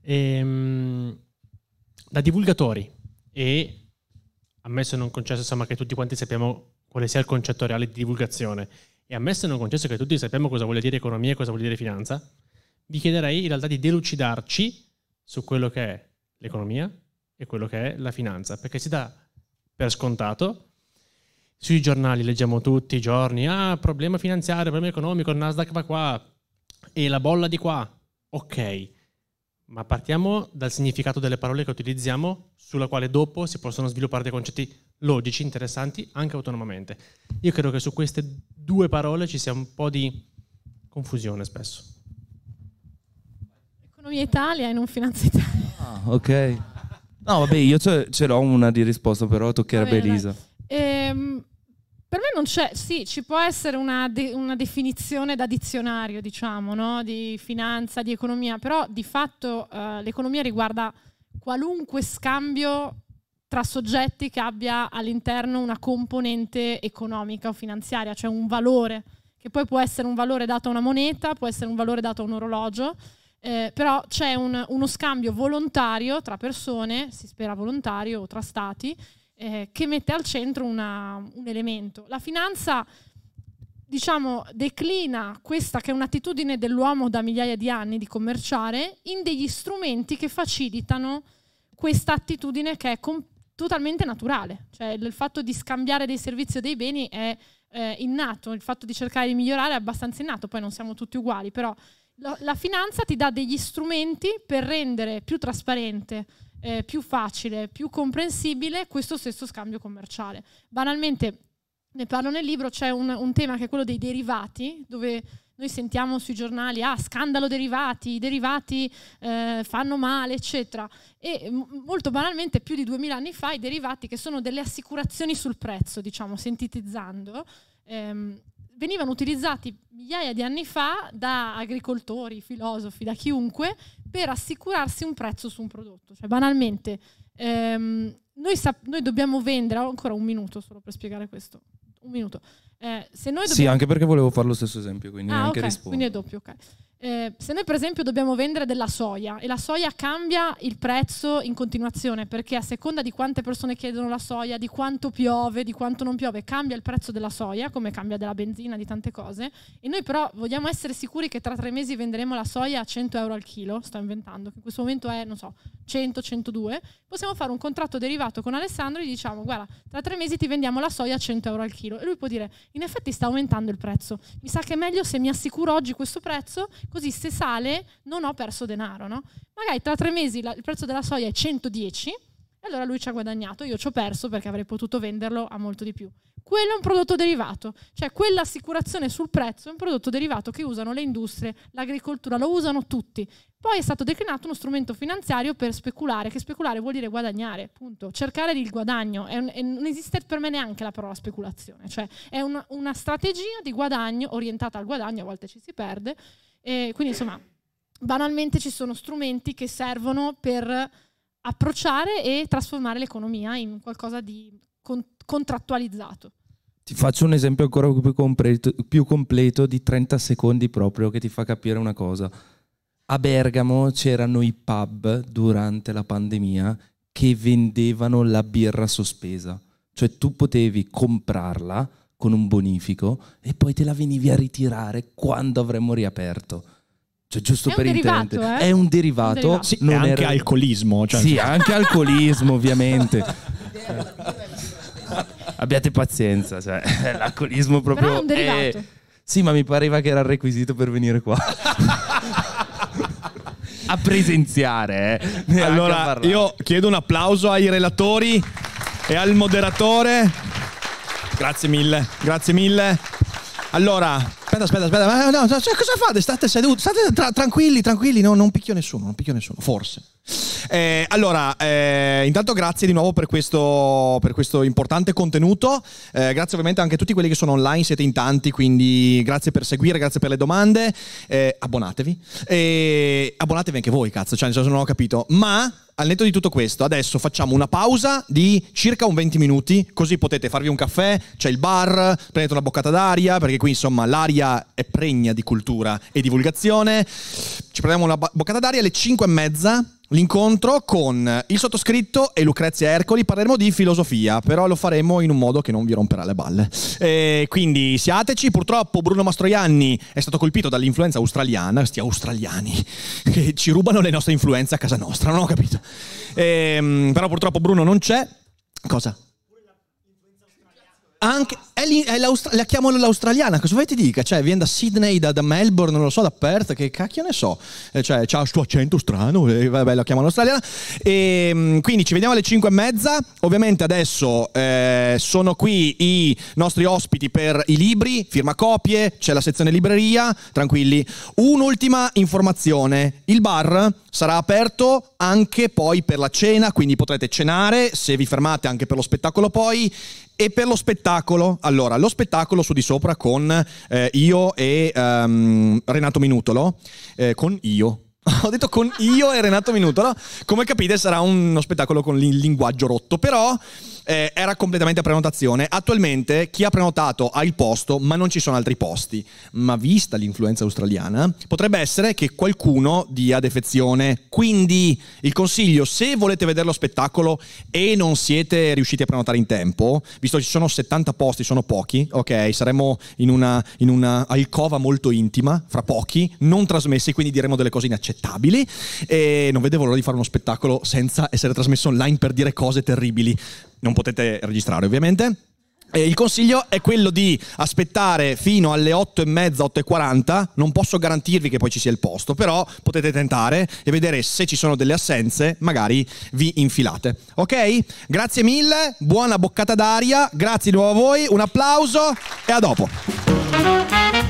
Ehm, da divulgatori e ammesso e non concesso insomma, che tutti quanti sappiamo quale sia il concetto reale di divulgazione e ammesso e non concesso che tutti sappiamo cosa vuol dire economia e cosa vuol dire finanza, vi chiederei in realtà di delucidarci su quello che è l'economia e quello che è la finanza, perché si dà per scontato. Sui giornali leggiamo tutti i giorni, ah, problema finanziario, problema economico, il Nasdaq va qua e la bolla di qua. Ok, ma partiamo dal significato delle parole che utilizziamo, sulla quale dopo si possono sviluppare dei concetti logici, interessanti, anche autonomamente. Io credo che su queste due parole ci sia un po' di confusione spesso. Economia Italia e non Finanza Italia. Ah, ok. No, vabbè, io ce, l'ho una di risposta, però toccherebbe Elisa. Ehm, per me non c'è, sì, ci può essere una, de- una definizione da dizionario, diciamo, no? di finanza, di economia, però di fatto uh, l'economia riguarda qualunque scambio tra soggetti che abbia all'interno una componente economica o finanziaria, cioè un valore, che poi può essere un valore dato a una moneta, può essere un valore dato a un orologio, eh, però c'è un, uno scambio volontario tra persone, si spera volontario, o tra stati, eh, che mette al centro una, un elemento. La finanza diciamo, declina questa che è un'attitudine dell'uomo da migliaia di anni di commerciare in degli strumenti che facilitano questa attitudine che è totalmente naturale. Cioè il fatto di scambiare dei servizi o dei beni è eh, innato, il fatto di cercare di migliorare è abbastanza innato, poi non siamo tutti uguali, però la, la finanza ti dà degli strumenti per rendere più trasparente, eh, più facile, più comprensibile questo stesso scambio commerciale. Banalmente, ne parlo nel libro, c'è un, un tema che è quello dei derivati, dove noi sentiamo sui giornali, ah, scandalo derivati, i derivati eh, fanno male, eccetera. E m- molto banalmente, più di duemila anni fa, i derivati, che sono delle assicurazioni sul prezzo, diciamo, sintetizzando, ehm, venivano utilizzati migliaia di anni fa da agricoltori, filosofi, da chiunque, per assicurarsi un prezzo su un prodotto. Cioè, banalmente, ehm, noi, noi dobbiamo vendere, ho ancora un minuto solo per spiegare questo, un minuto. Eh, se noi dobbiamo... Sì, anche perché volevo fare lo stesso esempio, quindi ah, anche okay, rispondo. Quindi è doppio, ok. Eh, se noi per esempio dobbiamo vendere della soia e la soia cambia il prezzo in continuazione perché a seconda di quante persone chiedono la soia, di quanto piove, di quanto non piove, cambia il prezzo della soia come cambia della benzina, di tante cose. E noi però vogliamo essere sicuri che tra tre mesi venderemo la soia a 100 euro al chilo, sto inventando, che in questo momento è, non so, 100, 102, possiamo fare un contratto derivato con Alessandro e gli diciamo guarda, tra tre mesi ti vendiamo la soia a 100 euro al chilo e lui può dire in effetti sta aumentando il prezzo, mi sa che è meglio se mi assicuro oggi questo prezzo così se sale non ho perso denaro, no? Magari tra tre mesi la, il prezzo della soia è 110 e allora lui ci ha guadagnato, io ci ho perso perché avrei potuto venderlo a molto di più. Quello è un prodotto derivato, cioè quell'assicurazione sul prezzo è un prodotto derivato che usano le industrie, l'agricoltura, lo usano tutti. Poi è stato declinato uno strumento finanziario per speculare, che speculare vuol dire guadagnare, punto. Cercare il guadagno, un, è, non esiste per me neanche la parola speculazione, cioè è una, una strategia di guadagno orientata al guadagno, a volte ci si perde, e quindi insomma, banalmente ci sono strumenti che servono per approcciare e trasformare l'economia in qualcosa di con- contrattualizzato. Ti faccio un esempio ancora più completo, più completo di 30 secondi proprio che ti fa capire una cosa. A Bergamo c'erano i pub durante la pandemia che vendevano la birra sospesa. Cioè tu potevi comprarla con un bonifico e poi te la venivi a ritirare quando avremmo riaperto. Cioè, giusto È per un derivato, intendere. eh? È un derivato. Un derivato. Sì, non e anche era- alcolismo. Cioè, Sì, anche alcolismo, ovviamente. Abbiate pazienza, cioè, (laughs) l'alcolismo proprio Però è un derivato. Sì, ma mi pareva che era il requisito per venire qua. (laughs) a presenziare, eh. a Allora, parlare. io chiedo un applauso ai relatori e al moderatore. Grazie mille, grazie mille. Allora, aspetta, aspetta, aspetta. No, no, cioè, cosa fate? State seduti, state tra- tranquilli, tranquilli. No, non picchio nessuno, non picchio nessuno, forse. Eh, allora, eh, intanto grazie di nuovo per questo, per questo importante contenuto. Eh, grazie ovviamente anche a tutti quelli che sono online, siete in tanti, quindi grazie per seguire, grazie per le domande. Eh, abbonatevi. E abbonatevi anche voi, cazzo, cioè non ho capito. Ma al netto di tutto questo, adesso facciamo una pausa di circa un 20 minuti, così potete farvi un caffè, c'è il bar, prendete una boccata d'aria, perché qui insomma l'aria è pregna di cultura e divulgazione. Ci prendiamo una boccata d'aria alle 5 e mezza. L'incontro con il sottoscritto e Lucrezia Ercoli parleremo di filosofia, però lo faremo in un modo che non vi romperà le balle. E quindi siateci, purtroppo Bruno Mastroianni è stato colpito dall'influenza australiana, questi australiani (laughs) che ci rubano le nostre influenze a casa nostra, non ho capito. Ehm, però purtroppo Bruno non c'è. Cosa? Anche, è lì- è la chiamano l'australiana, cosa vuoi ti dica? Cioè, viene da Sydney, da, da Melbourne, non lo so, da Perth, che cacchio ne so. Eh, cioè, c'ha il suo accento strano, e vabbè, la chiamano australiana. E, mm, quindi ci vediamo alle 5 e mezza. Ovviamente adesso eh, sono qui i nostri ospiti per i libri, firma copie, c'è la sezione libreria, tranquilli. Un'ultima informazione, il bar sarà aperto anche poi per la cena, quindi potrete cenare se vi fermate anche per lo spettacolo poi. E per lo spettacolo, allora, lo spettacolo su di sopra con eh, io e ehm, Renato Minutolo, eh, con io. (laughs) Ho detto con io e Renato Minutolo. Come capite sarà uno spettacolo con il linguaggio rotto, però eh, era completamente a prenotazione. Attualmente chi ha prenotato ha il posto, ma non ci sono altri posti. Ma vista l'influenza australiana, potrebbe essere che qualcuno dia defezione. Quindi il consiglio, se volete vedere lo spettacolo e non siete riusciti a prenotare in tempo, visto che ci sono 70 posti, sono pochi, ok, saremo in una, in una alcova molto intima, fra pochi, non trasmessi, quindi diremo delle cose inaccettabili e non vedevo l'ora di fare uno spettacolo senza essere trasmesso online per dire cose terribili. Non potete registrare ovviamente. E il consiglio è quello di aspettare fino alle 8 e mezza, 8 e 40. Non posso garantirvi che poi ci sia il posto, però potete tentare e vedere se ci sono delle assenze, magari vi infilate. Ok? Grazie mille, buona boccata d'aria, grazie di nuovo a voi, un applauso e a dopo.